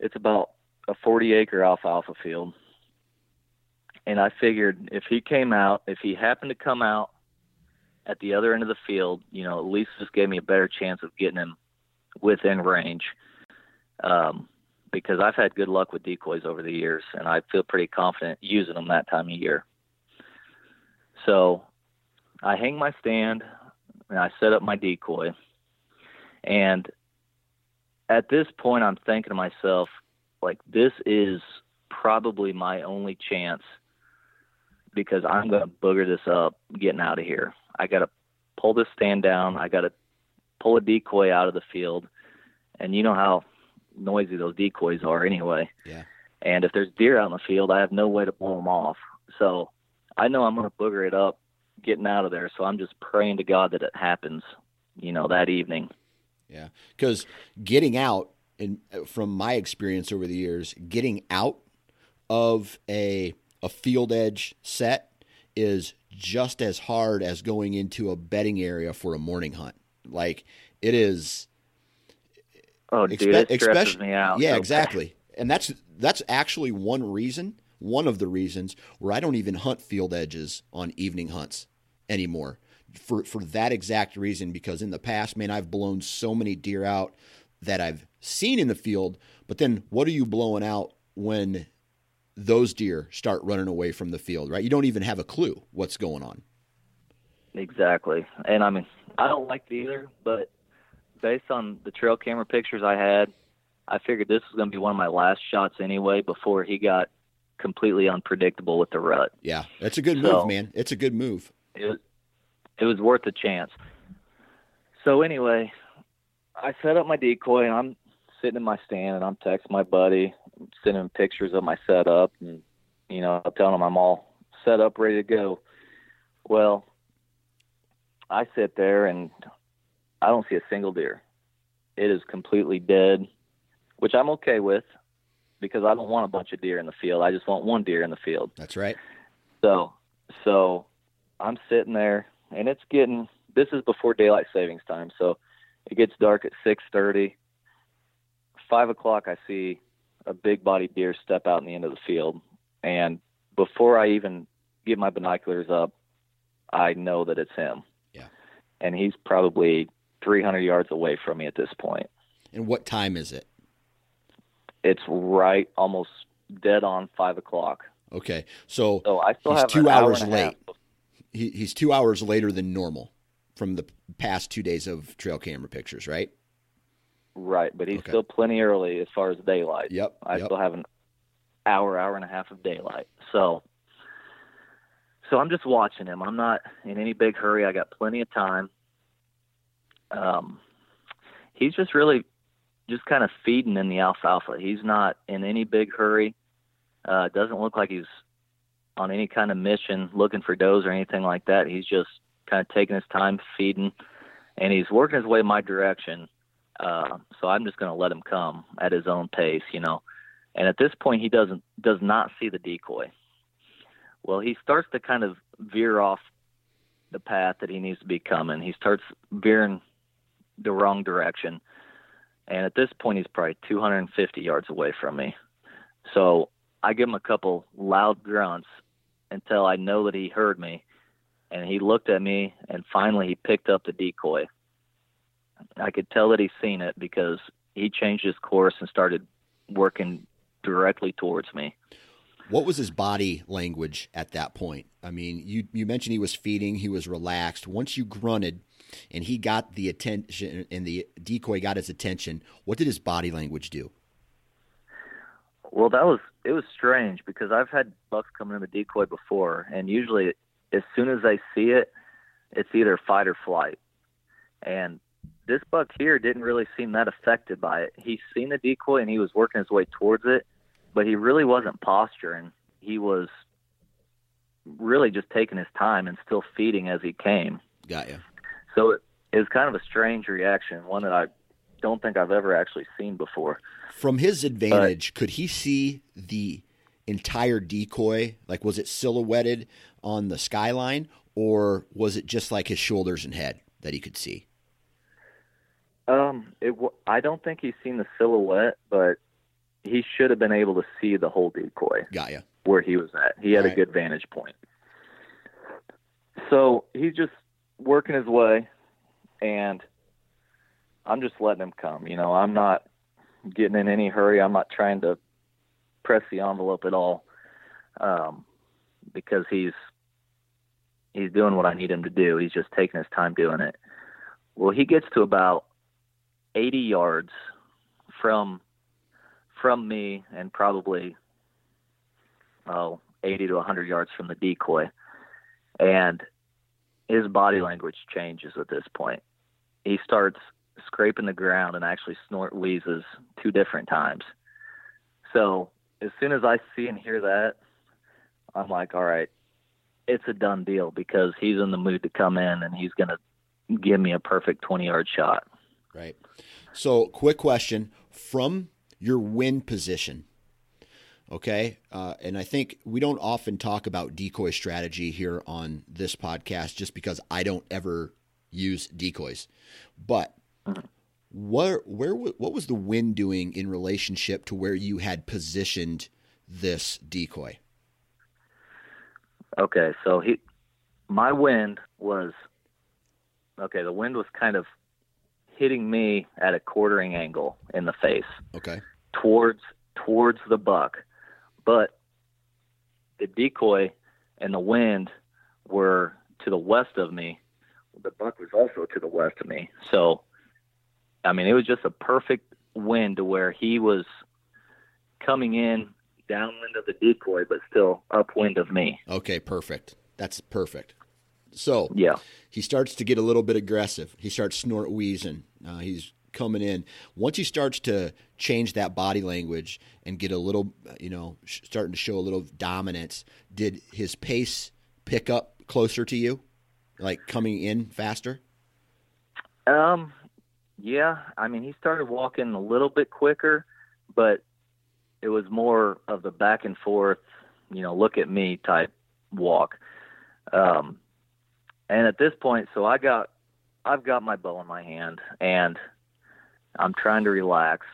It's about a 40 acre alfalfa field. And I figured if he came out, if he happened to come out at the other end of the field, you know, at least this gave me a better chance of getting him within range. Um, because I've had good luck with decoys over the years, and I feel pretty confident using them that time of year. So I hang my stand and I set up my decoy. And at this point, I'm thinking to myself, like, this is probably my only chance because I'm going to booger this up getting out of here. I got to pull this stand down. I got to pull a decoy out of the field. And you know how noisy those decoys are anyway. Yeah. And if there's deer out in the field, I have no way to blow them off. So I know I'm going to booger it up getting out of there. So I'm just praying to God that it happens, you know, that evening. Yeah. Because getting out, and uh, from my experience over the years, getting out of a a field edge set is just as hard as going into a bedding area for a morning hunt. Like it is. Oh, dude, expe- it stresses me out. Yeah, so exactly. And that's that's actually one reason, one of the reasons where I don't even hunt field edges on evening hunts anymore. For for that exact reason, because in the past, man, I've blown so many deer out that I've seen in the field. But then, what are you blowing out when those deer start running away from the field, right? You don't even have a clue what's going on. Exactly. And I mean, I don't like it either, but based on the trail camera pictures I had, I figured this was going to be one of my last shots anyway before he got completely unpredictable with the rut. Yeah, that's a good so, move, man. It's a good move. It was, it was worth a chance. So anyway, I set up my decoy and I'm sitting in my stand and I'm texting my buddy sending him pictures of my setup and you know telling him I'm all set up, ready to go. Well, I sit there and I don't see a single deer. It is completely dead, which I'm okay with because I don't want a bunch of deer in the field. I just want one deer in the field. That's right. So, so I'm sitting there and it's getting. This is before daylight savings time, so it gets dark at 6:30. Five o'clock, I see a big body deer step out in the end of the field. And before I even get my binoculars up, I know that it's him. Yeah. And he's probably 300 yards away from me at this point. And what time is it? It's right almost dead on five o'clock. Okay. So, so I still he's have two hours hour late. He, he's two hours later than normal from the past two days of trail camera pictures, right? Right, but he's okay. still plenty early as far as daylight. Yep. I yep. still have an hour, hour and a half of daylight. So so I'm just watching him. I'm not in any big hurry. I got plenty of time. Um he's just really just kind of feeding in the alfalfa. He's not in any big hurry. Uh doesn't look like he's on any kind of mission looking for does or anything like that. He's just kind of taking his time feeding and he's working his way my direction uh, so I'm just going to let him come at his own pace, you know. And at this point, he doesn't does not see the decoy. Well, he starts to kind of veer off the path that he needs to be coming. He starts veering the wrong direction, and at this point, he's probably 250 yards away from me. So I give him a couple loud grunts until I know that he heard me, and he looked at me, and finally he picked up the decoy I could tell that he's seen it because he changed his course and started working directly towards me. What was his body language at that point? I mean, you you mentioned he was feeding, he was relaxed. Once you grunted and he got the attention and the decoy got his attention, what did his body language do? Well, that was it was strange because I've had bucks coming in the decoy before and usually as soon as they see it, it's either fight or flight. And this buck here didn't really seem that affected by it. He's seen the decoy and he was working his way towards it, but he really wasn't posturing. He was really just taking his time and still feeding as he came. Got you. So it, it was kind of a strange reaction, one that I don't think I've ever actually seen before. From his advantage, but, could he see the entire decoy? Like, was it silhouetted on the skyline, or was it just like his shoulders and head? that he could see? Um, it. w- I don't think he's seen the silhouette, but he should have been able to see the whole decoy Got where he was at. He had Right. a good vantage point. So he's just working his way, and I'm just letting him come. You know, I'm not getting in any hurry. I'm not trying to press the envelope at all, um, because he's he's doing what I need him to do. He's just taking his time doing it. Well, he gets to about 80 yards from from me, and probably oh 80 to 100 yards from the decoy, and his body language changes at this point. He starts scraping the ground and actually snort wheezes two different times. So as soon as I see and hear that, I'm like, all right, it's a done deal because he's in the mood to come in and he's going to give me a perfect 20 yard shot. Right. So, quick question from your wind position. Okay. Uh, and I think we don't often talk about decoy strategy here on this podcast just because I don't ever use decoys. But where, where, what was the wind doing in relationship to where you had positioned this decoy? Okay, so he, my wind was, okay, the wind was kind of hitting me at a quartering angle in the face Okay. towards towards the buck, but the decoy and the wind were to the west of me. The buck was also to the west of me. So, I mean, it was just a perfect wind to where he was coming in downwind of the decoy, but still upwind of me. Okay. Perfect. That's perfect. So, Yeah. he starts to get a little bit aggressive. He starts snort wheezing. Uh, he's coming in. Once he starts to change that body language and get a little, you know, sh- starting to show a little dominance, did his pace pick up closer to you, like coming in faster? Um, yeah. I mean, he started walking a little bit quicker, but it was more of the back and forth, you know, look at me type walk. Um, and at this point, so I got, I've got my bow in my hand, and I'm trying to relax.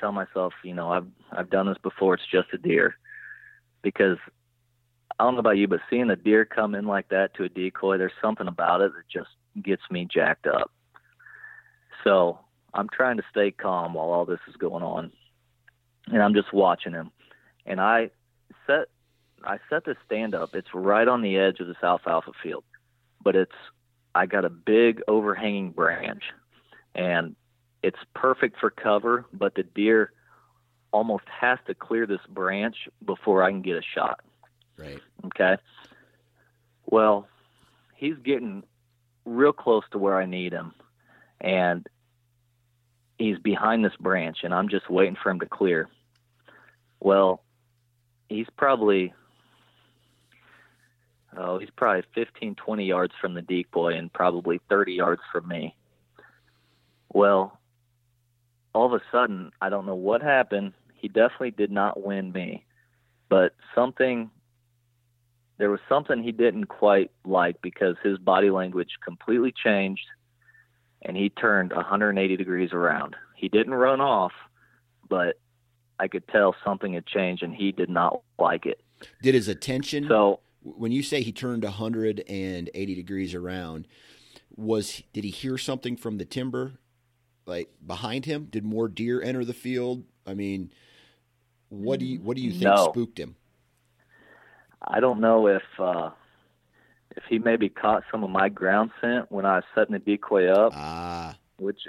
Tell myself, you know, I've I've done this before. It's just a deer, because I don't know about you, but seeing a deer come in like that to a decoy, there's something about it that just gets me jacked up. So I'm trying to stay calm while all this is going on, and I'm just watching him. And I set I set the stand up. It's right on the edge of this alfalfa field, but it's I got a big overhanging branch, and it's perfect for cover. But the deer almost has to clear this branch before I can get a shot. Right. Okay. Well, he's getting real close to where I need him, and he's behind this branch, and I'm just waiting for him to clear. Well, he's probably oh, he's probably 15, 20 yards from the decoy and probably 30 yards from me. Well, all of a sudden, I don't know what happened. He definitely did not win me, but something there was something he didn't quite like because his body language completely changed and he turned 180 degrees around. He didn't run off, but I could tell something had changed and he did not like it. Did his attention, So, when you say he turned 180 degrees around, was did he hear something from the timber like behind him? Did more deer enter the field? I mean, what do you what do you think No. spooked him? I don't know if uh if he maybe caught some of my ground scent when I was setting the decoy up, Ah, which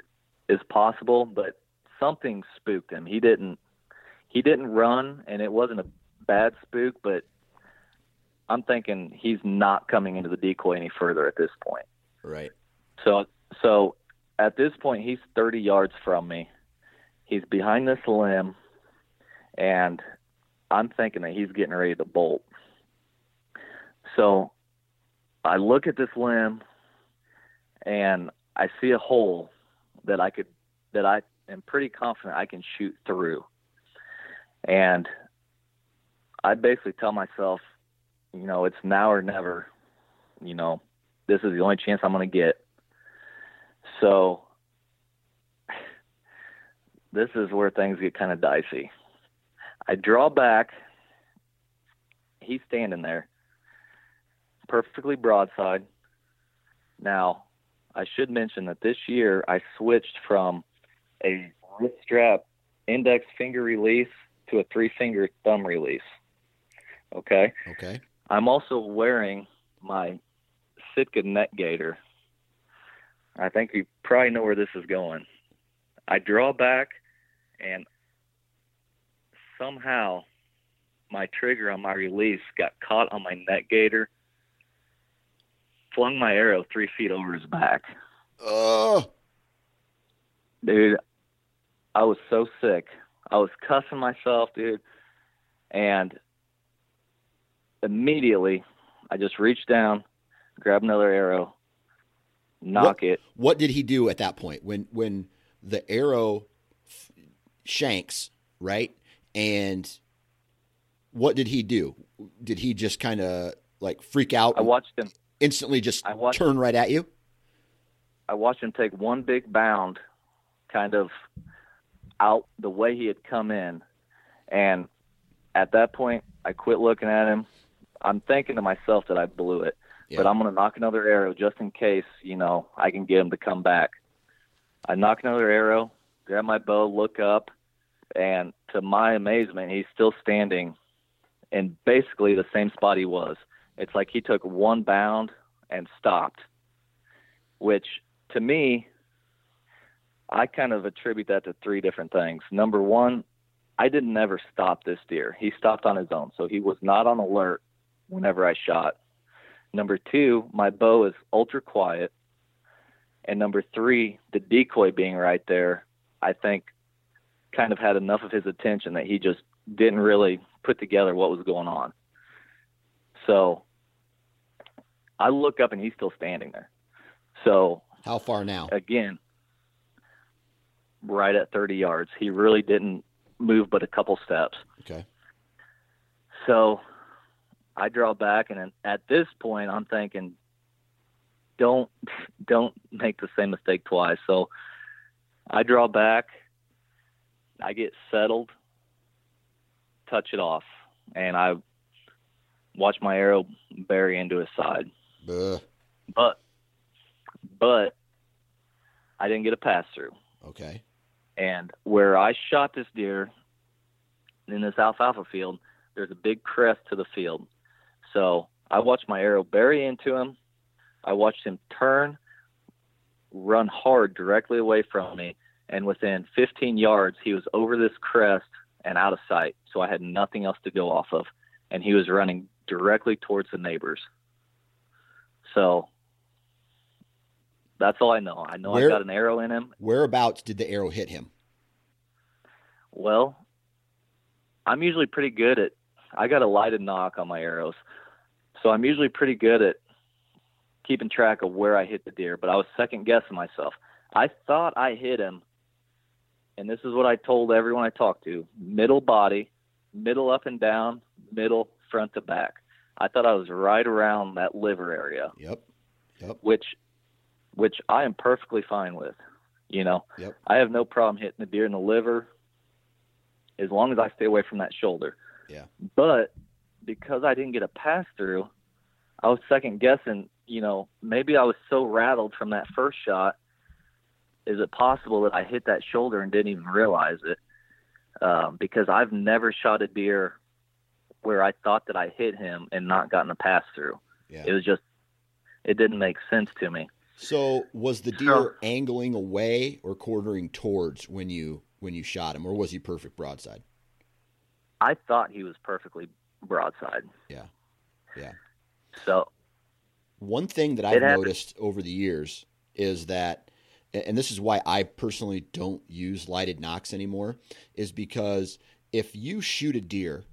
is possible, but something spooked him. He didn't he didn't run and it wasn't a bad spook, but I'm thinking he's not coming into the decoy any further at this point. right. So so at this point he's 30 yards from me. He's behind this limb and I'm thinking that he's getting ready to bolt. So I look at this limb and I see a hole that I could that I am pretty confident I can shoot through. And I basically tell myself, you know, it's now or never. You know, this is the only chance I'm going to get. So this is where things get kind of dicey. I draw back. He's standing there, perfectly broadside. Now, I should mention that this year I switched from a wrist strap index finger release to a three finger thumb release. Okay. Okay. I'm also wearing my Sitka neck gaiter. I think you probably know where this is going. I draw back and somehow my trigger on my release got caught on my neck gaiter, flung my arrow three feet over his back. Oh, dude, I was so sick. I was cussing myself, dude, and immediately I just reached down, grab another arrow, nock what, it. What did he do at that point when when the arrow shanks right and what did he do? Did he just kind of like freak out? I watched him instantly just I watched, turn right at you. I watched him take one big bound, kind of out the way he had come in, and at that point, I quit looking at him. I'm thinking to myself that I blew it, yeah. but I'm going to nock another arrow just in case, you know, I can get him to come back. I nock another arrow, grab my bow, look up, and to my amazement, he's still standing in basically the same spot he was. It's like he took one bound and stopped, which to me, I kind of attribute that to three different things. Number one, I didn't ever stop this deer. He stopped on his own, so he was not on alert whenever I shot. Number two, my bow is ultra quiet. And number three, the decoy being right there, I think kind of had enough of his attention that he just didn't really put together what was going on. So I look up and he's still standing there. So how far now? Again, right at 30 yards. He really didn't move but a couple steps. Okay. So I draw back, and at this point, I'm thinking, don't don't make the same mistake twice. So I draw back, I get settled, touch it off, and I watch my arrow bury into his side. But but I didn't get a pass through. Okay. And where I shot this deer in this alfalfa field, there's a big crest to the field. So I watched my arrow bury into him. I watched him turn, run hard directly away from me, and within 15 yards, he was over this crest and out of sight. So I had nothing else to go off of, and he was running directly towards the neighbors. So that's all I know. I know Where, I got an arrow in him. Whereabouts did the arrow hit him? Well, I'm usually pretty good at. I got a lighted nock on my arrows, so I'm usually pretty good at keeping track of where I hit the deer. But I was second guessing myself. I thought I hit him, and this is what I told everyone I talked to: middle body, middle up and down, middle front to back. I thought I was right around that liver area. Yep. Yep. Which, which I am perfectly fine with. You know, yep. I have no problem hitting the deer in the liver as long as I stay away from that shoulder. Yeah. But because I didn't get a pass through, I was second guessing, you know, maybe I was so rattled from that first shot. Is it possible that I hit that shoulder and didn't even realize it? Um, because I've never shot a deer where I thought that I hit him and not gotten a pass through. Yeah. It was just, it didn't make sense to me. So was the deer so, angling away or quartering towards when you when you shot him, or was he perfect broadside? I thought he was perfectly broadside. Yeah, yeah. So one thing that I've noticed over the years is that, and this is why I personally don't use lighted nocks anymore, is because if you shoot a deer,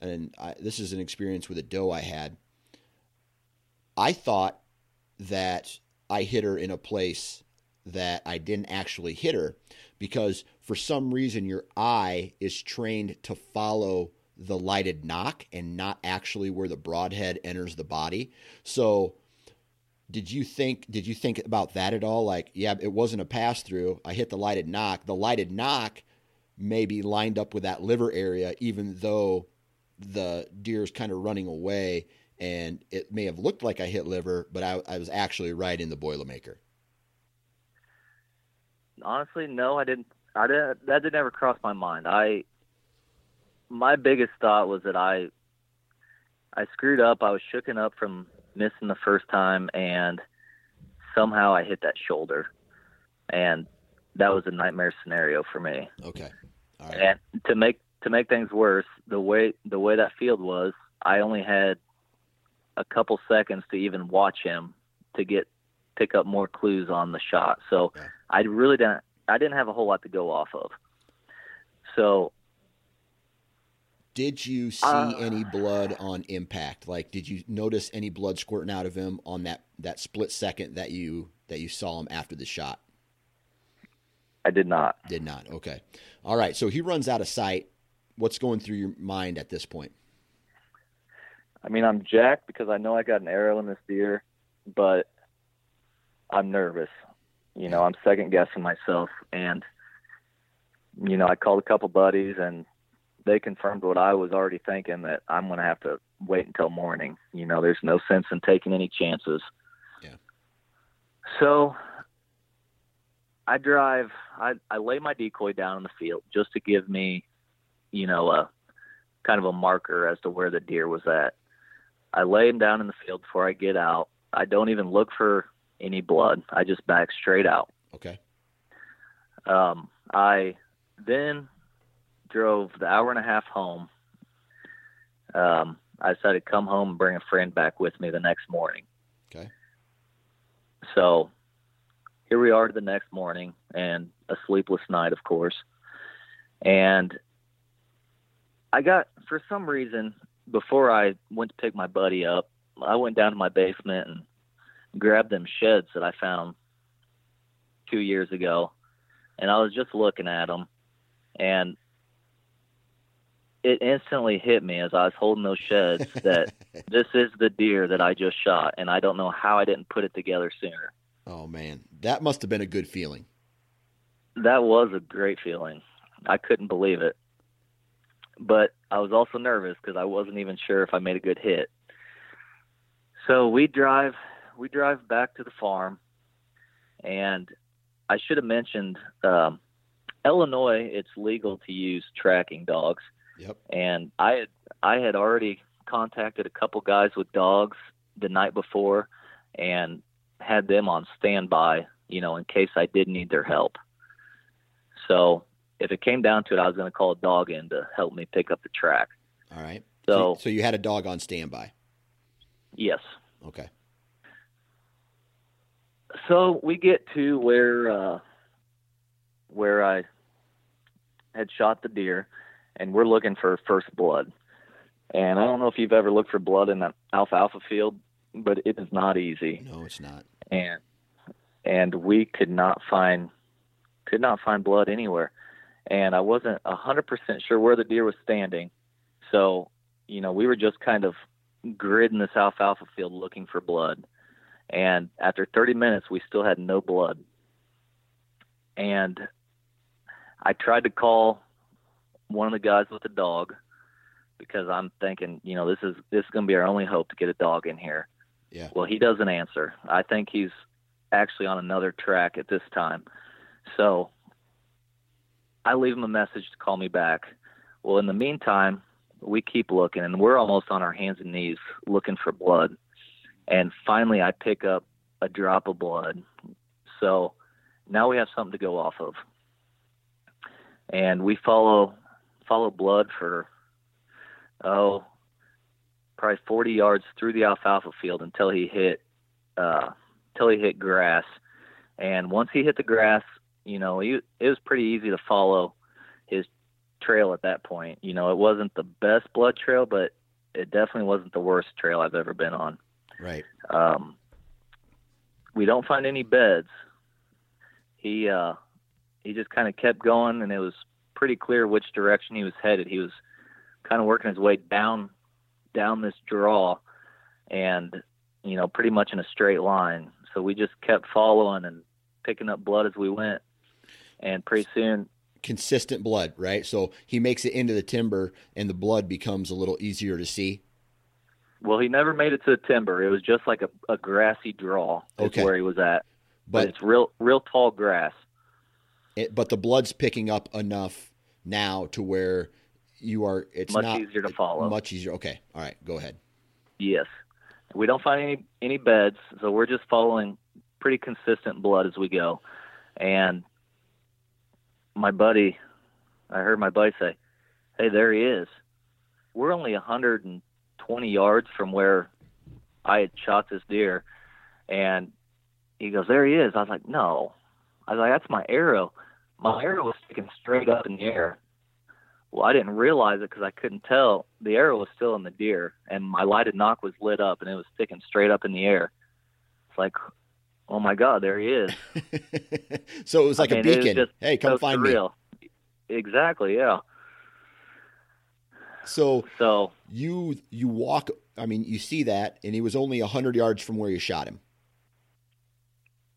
and I, this is an experience with a doe I had, I thought that I hit her in a place that I didn't actually hit her because for some reason your eye is trained to follow the lighted nock and not actually where the broadhead enters the body. So did you think did you think about that at all? Like, yeah, it wasn't a pass through. I hit the lighted nock The lighted nock may be lined up with that liver area, even though the deer is kind of running away, and it may have looked like I hit liver, but I, I was actually right in the Boilermaker. Honestly, no, I didn't. I didn't. That did never cross my mind. I my biggest thought was that I I screwed up. I was shooken up from missing the first time, and somehow I hit that shoulder, and that was a nightmare scenario for me. Okay. All right. And to make to make things worse, the way the way that field was, I only had a couple seconds to even watch him to get pick up more clues on the shot. So yeah. I really didn't I didn't have a whole lot to go off of. So did you see uh, any blood on impact? Like, did you notice any blood squirting out of him on that that split second that you that you saw him after the shot? I did not. Did not. Okay. All right. So he runs out of sight. What's going through your mind at this point? I mean, I'm jacked because I know I got an arrow in this deer, but I'm nervous. You know, I'm second guessing myself, and you know, I called a couple buddies, and they confirmed what I was already thinking that I'm going to have to wait until morning. You know, there's no sense in taking any chances. Yeah. So I drive, I, I lay my decoy down in the field just to give me, you know, a kind of a marker as to where the deer was at. I lay him down in the field before I get out. I don't even look for any blood. I just backed straight out. Okay. Um, I then drove the hour and a half home. Um, I decided to come home and bring a friend back with me the next morning. Okay. So here we are the next morning and a sleepless night, of course. And I got, for some reason, before I went to pick my buddy up, I went down to my basement and grabbed them sheds that I found two years ago. And I was just looking at them. And it instantly hit me as I was holding those sheds that this is the deer that I just shot, and I don't know how I didn't put it together sooner. Oh man, that must have been a good feeling. That was a great feeling. I couldn't believe it, but I was also nervous because I wasn't even sure if I made a good hit. So we drive, we drive back to the farm, and I should have mentioned um, Illinois. It's legal to use tracking dogs Yep. And I had I had already contacted a couple guys with dogs the night before and had them on standby, you know, in case I did need their help. So if it came down to it, I was going to call a dog in to help me pick up the track. All right. So, so, so you had a dog on standby. Yes. Okay. So we get to where uh, where I had shot the deer, and we're looking for first blood. And I don't know if you've ever looked for blood in an alfalfa field, but it is not easy. No, it's not. And and we could not find could not find blood anywhere. And I wasn't a hundred percent sure where the deer was standing. So, you know, we were just kind of gridding this alfalfa field looking for blood. And after 30 minutes, we still had no blood. And I tried to call one of the guys with the dog because I'm thinking, you know, this is this is going to be our only hope to get a dog in here. Yeah. Well, he doesn't answer. I think he's actually on another track at this time. So I leave him a message to call me back. Well, in the meantime, we keep looking and we're almost on our hands and knees looking for blood. And finally I pick up a drop of blood. So now we have something to go off of. And we follow follow blood for oh probably 40 yards through the alfalfa field until he hit uh until he hit grass and once he hit the grass you know he, it was pretty easy to follow his trail at that point you know it wasn't the best blood trail but it definitely wasn't the worst trail I've ever been on right um we don't find any beds he uh he just kind of kept going and it was pretty clear which direction he was headed. He was kind of working his way down down this draw, and you know, pretty much in a straight line. So we just kept following and picking up blood as we went. And pretty soon, consistent blood, right? So he makes it into the timber and the blood becomes a little easier to see. Well, he never made it to the timber. It was just like a, a grassy draw. Is Okay. where he was at. But, But it's real, real tall grass. it, but the blood's picking up enough now to where you are it's Much not easier to follow. Much easier. Okay. All right, go ahead. Yes. We don't find any any beds, so we're just following pretty consistent blood as we go. And my buddy, I heard my buddy say, "Hey, there he is." We're only 120 yards from where I had shot this deer, and he goes, "There he is." I was like, "No." I was like, "That's my arrow." My arrow was sticking straight up in the air. Well, I didn't realize it because I couldn't tell. The arrow was still in the deer, and my lighted nock was lit up, and it was sticking straight up in the air. It's like, oh my God, there he is. so it was like I a mean, was beacon. Hey, come so find surreal. Exactly, yeah. So So you you walk I mean, you see that and he was only 100 yards from where you shot him.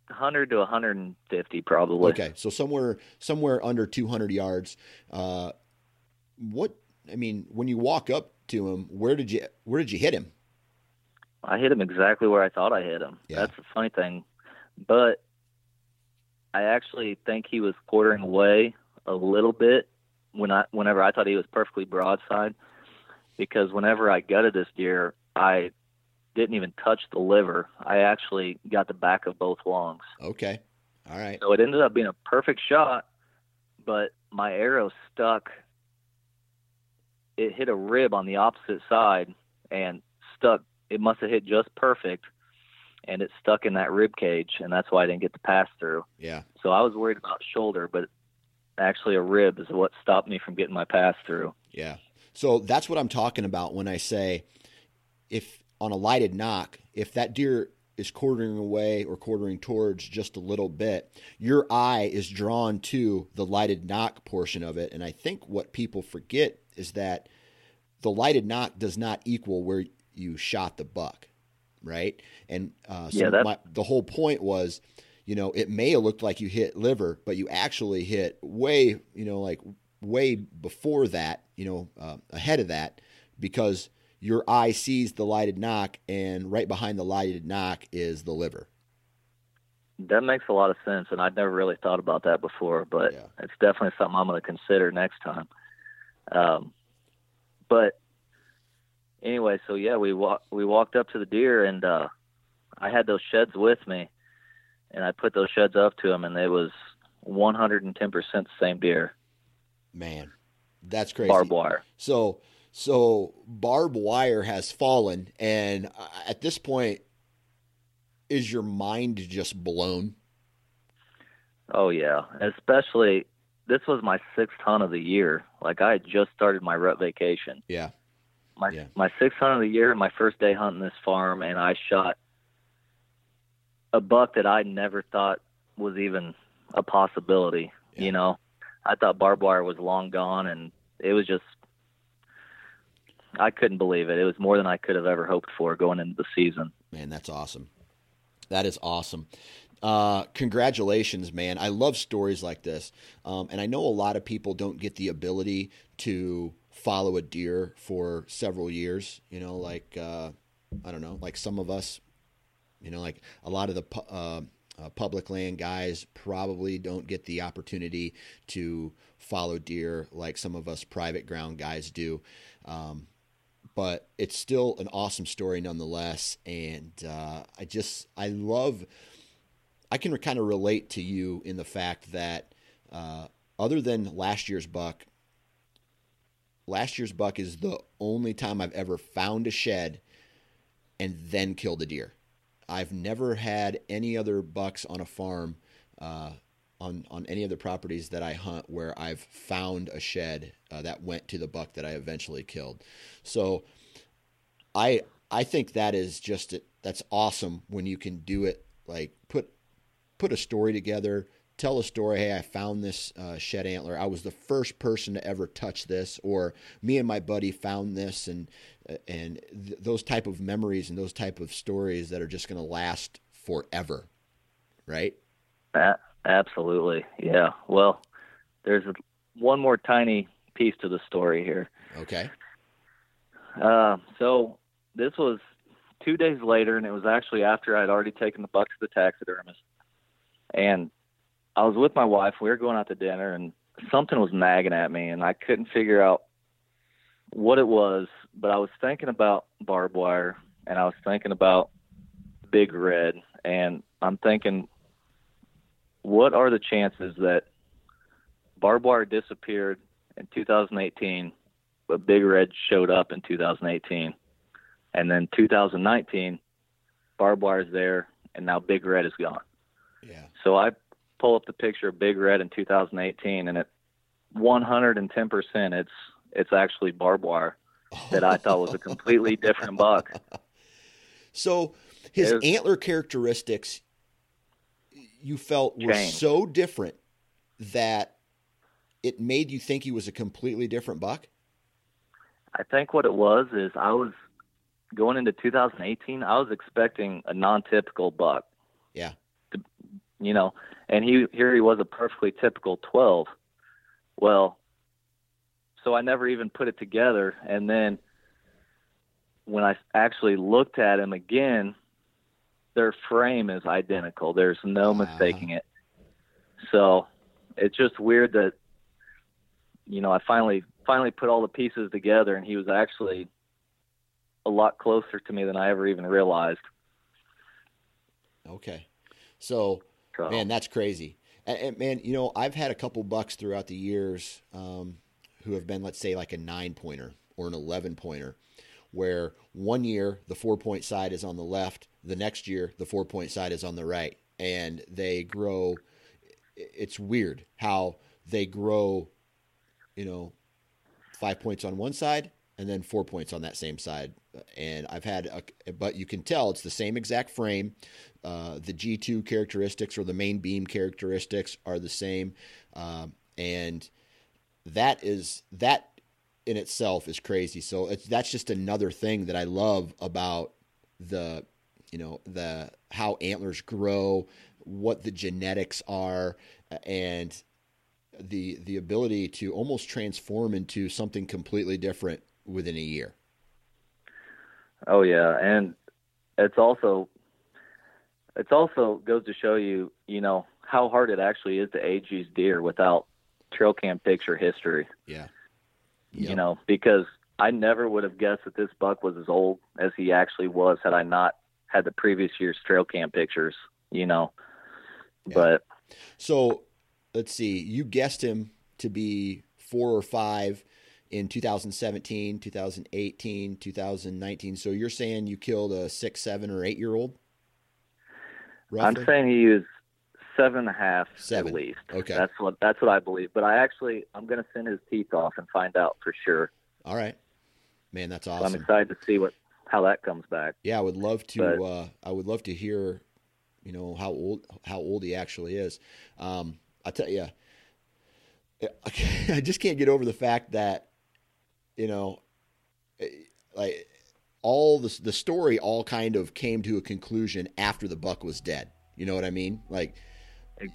100 to 150 probably. Okay. So somewhere somewhere under 200 yards. Uh what I mean, when you walk up to him, where did you where did you hit him? I hit him exactly where I thought I hit him. Yeah. That's the funny thing. But I actually think he was quartering away a little bit when I whenever I thought he was perfectly broadside because whenever I gutted this deer, I didn't even touch the liver. I actually got the back of both lungs. Okay. All right. So it ended up being a perfect shot, but my arrow stuck. It hit a rib on the opposite side and stuck. It must have hit just perfect, and it stuck in that rib cage, and that's why I didn't get the pass through. Yeah. So I was worried about shoulder, but actually a rib is what stopped me from getting my pass through. Yeah. So that's what I'm talking about when I say if on a lighted nock, if that deer is quartering away or quartering towards just a little bit, your eye is drawn to the lighted nock portion of it. And I think what people forget is that the lighted nock does not equal where you shot the buck, right? And uh, so Yeah, my, the whole point was, you know, it may have looked like you hit liver, but you actually hit way, you know, like way before that, you know, uh, ahead of that, because your eye sees the lighted nock, and right behind the lighted nock is the liver. That makes a lot of sense, and I'd never really thought about that before, but Yeah. it's definitely something I'm going to consider next time. Um, but anyway, so yeah, we walk we walked up to the deer, and uh, I had those sheds with me, and I put those sheds up to him, and it was 110 percent the same deer, Man, that's crazy. barbed wire. So, so barbed wire has fallen, and at this point, is your mind just blown? Oh yeah, especially this was my sixth hunt of the year. Like I had just started my rut vacation. Yeah. my Yeah. my sixth hunt of the year, my first day hunting this farm, and I shot a buck that I never thought was even a possibility. Yeah. You know, I thought barbed wire was long gone, and it was just I couldn't believe it. It was more than I could have ever hoped for going into the season. Man, that's awesome. That is awesome. Uh, congratulations, man. I love stories like this. Um, and I know a lot of people don't get the ability to follow a deer for several years. You know, like, uh, I don't know, like some of us, you know, like a lot of the uh, uh, public land guys probably don't get the opportunity to follow deer like some of us private ground guys do. Um, but it's still an awesome story nonetheless. And uh, I just, I love, I can kind of relate to you in the fact that uh, other than last year's buck, last year's buck is the only time I've ever found a shed and then killed a deer. I've never had any other bucks on a farm, uh, on on any of the properties that I hunt where I've found a shed uh, that went to the buck that I eventually killed. So, I I think that is just that's awesome when you can do it like put put a story together tell a story hey i found this uh, shed antler i was the first person to ever touch this or me and my buddy found this and and th- those type of memories and those type of stories that are just going to last forever, right? Absolutely, yeah. Well, there's one more tiny piece to the story here. Okay. Uh, so this was two days later, and it was actually after I'd already taken the buck to the taxidermist. And I was with my wife. We were going out to dinner, and something was nagging at me, and I couldn't figure out what it was. But I was thinking about barbed wire, and I was thinking about Big Red, and I'm thinking, what are the chances that barbed wire disappeared in 2018, but Big Red showed up in 2018? And then 2019, barbed wire is there, and now Big Red is gone. Yeah. So I pull up the picture of Big Red in 2018, and at 110 percent, it's it's actually barbed wire that I thought was a completely different buck. So his antler characteristics you felt were Changed. so different that it made you think he was a completely different buck. I think what it was is I was going into 2018. I was expecting a non-typical buck. Yeah. To- you know, and he here he was a perfectly typical 12. Well, so I never even put it together, and then when I actually looked at him again, their frame is identical. There's no mistaking it. So it's just weird that you know I finally finally put all the pieces together, and he was actually a lot closer to me than I ever even realized. Okay. So So, Man, that's crazy. And, and, man, you know, I've had a couple bucks throughout the years um, who have been, let's say, like a nine pointer or an 11 pointer, where one year the four point side is on the left, the next year the four point side is on the right. And they grow. It's weird how they grow, you know, five points on one side and then four points on that same side. And I've had, a, but you can tell it's the same exact frame. Uh, the G2 characteristics or the main beam characteristics are the same. Um, and that is, that in itself is crazy. So it's, that's just another thing that I love about the, you know, the, how antlers grow, what the genetics are, and the, the ability to almost transform into something completely different within a year. Oh yeah, and it's also it's also goes to show you, you know, how hard it actually is to age these deer without trail cam picture history. Yeah. You know, because I never would have guessed that this buck was as old as he actually was had I not had the previous year's trail cam pictures. You know, Yeah. but So let's see. You guessed him to be four or five in 2017, 2018, 2019. So you're saying you killed a six, seven, or eight year old? I'm saying he is seven and a half Seven. at least. Okay. That's what that's what I believe. But I actually I'm going to send his teeth off and find out for sure. All right. Man, that's So I'm excited to see what how that comes back. Yeah, I would love to. But- uh, I would love to hear, you know, how old how old he actually is. Um, I tell you, I just can't get over the fact that, you know, eh, like all the the story all kind of came to a conclusion after the buck was dead. You know what I mean? Like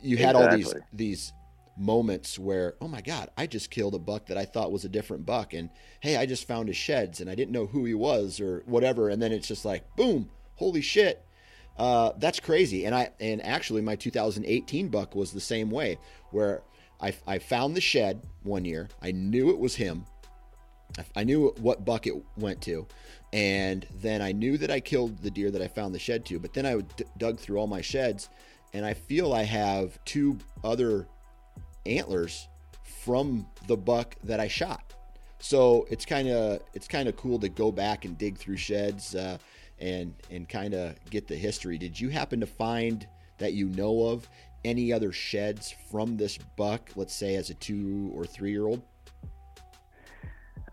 you had all these these moments where oh my god i just killed a buck that i thought was a different buck. And hey i just found his sheds and i didn't know who he was or whatever. And then it's just like boom holy shit. Uh, that's crazy. And i and actually my 2018 buck was the same way where i, I found the shed one year. I knew it was him I- knew what buck it went to, and then I knew that I killed the deer that I found the shed to. But then I d- dug through all my sheds, and I feel I have two other antlers from the buck that I shot. So it's kind of it's kind of cool to go back and dig through sheds uh, and and kind of get the history. Did you happen to find that you know of any other sheds from this buck? Let's say as a two or three year old.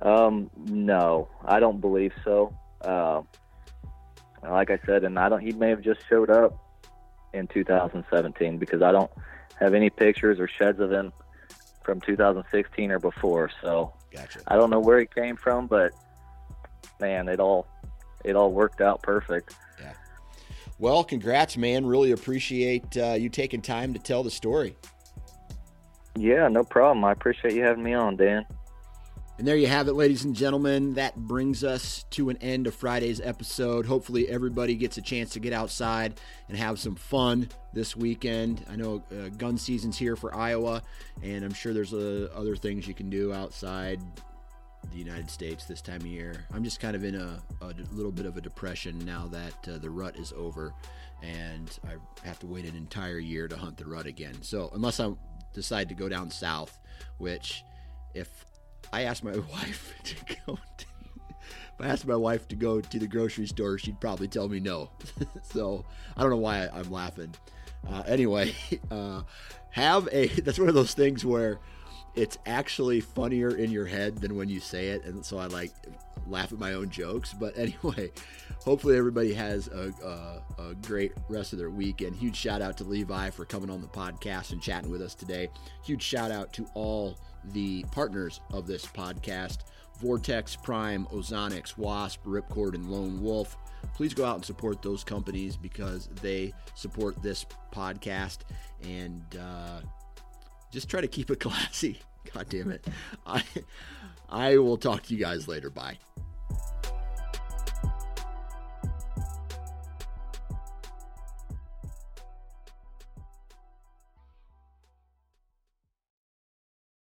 Um, no, I don't believe so. Uh, like I said, and I don't. He may have just showed up in 2017 because I don't have any pictures or sheds of him from 2016 or before. So Gotcha. I don't know where he came from, but man, it all it all worked out perfect. Yeah. Well, congrats, man. Really appreciate uh, you taking time to tell the story. Yeah, no problem. I appreciate you having me on, Dan. And there you have it, ladies and gentlemen. That brings us to an end of Friday's episode. Hopefully, everybody gets a chance to get outside and have some fun this weekend. I know uh, gun season's here for Iowa, and I'm sure there's uh, other things you can do outside the United States this time of year. I'm just kind of in a, a little bit of a depression now that uh, the rut is over, and I have to wait an entire year to hunt the rut again. So, unless I decide to go down south, which if I asked my wife to go. To, if I asked my wife to go to the grocery store, she'd probably tell me no. so I don't know why I, am laughing. Uh, anyway, uh, have a. That's one of those things where it's actually funnier in your head than when you say it, and so I like laugh at my own jokes. But anyway, hopefully everybody has a, a, a, great rest of their weekend. Huge shout out to Levi for coming on the podcast and chatting with us today. Huge shout out to all the partners of this podcast Vortex, Prime, Ozonics, Wasp, Ripcord, and Lone Wolf. Please go out and support those companies because they support this podcast and uh, just try to keep it classy. God damn it. I, I will talk to you guys later. Bye.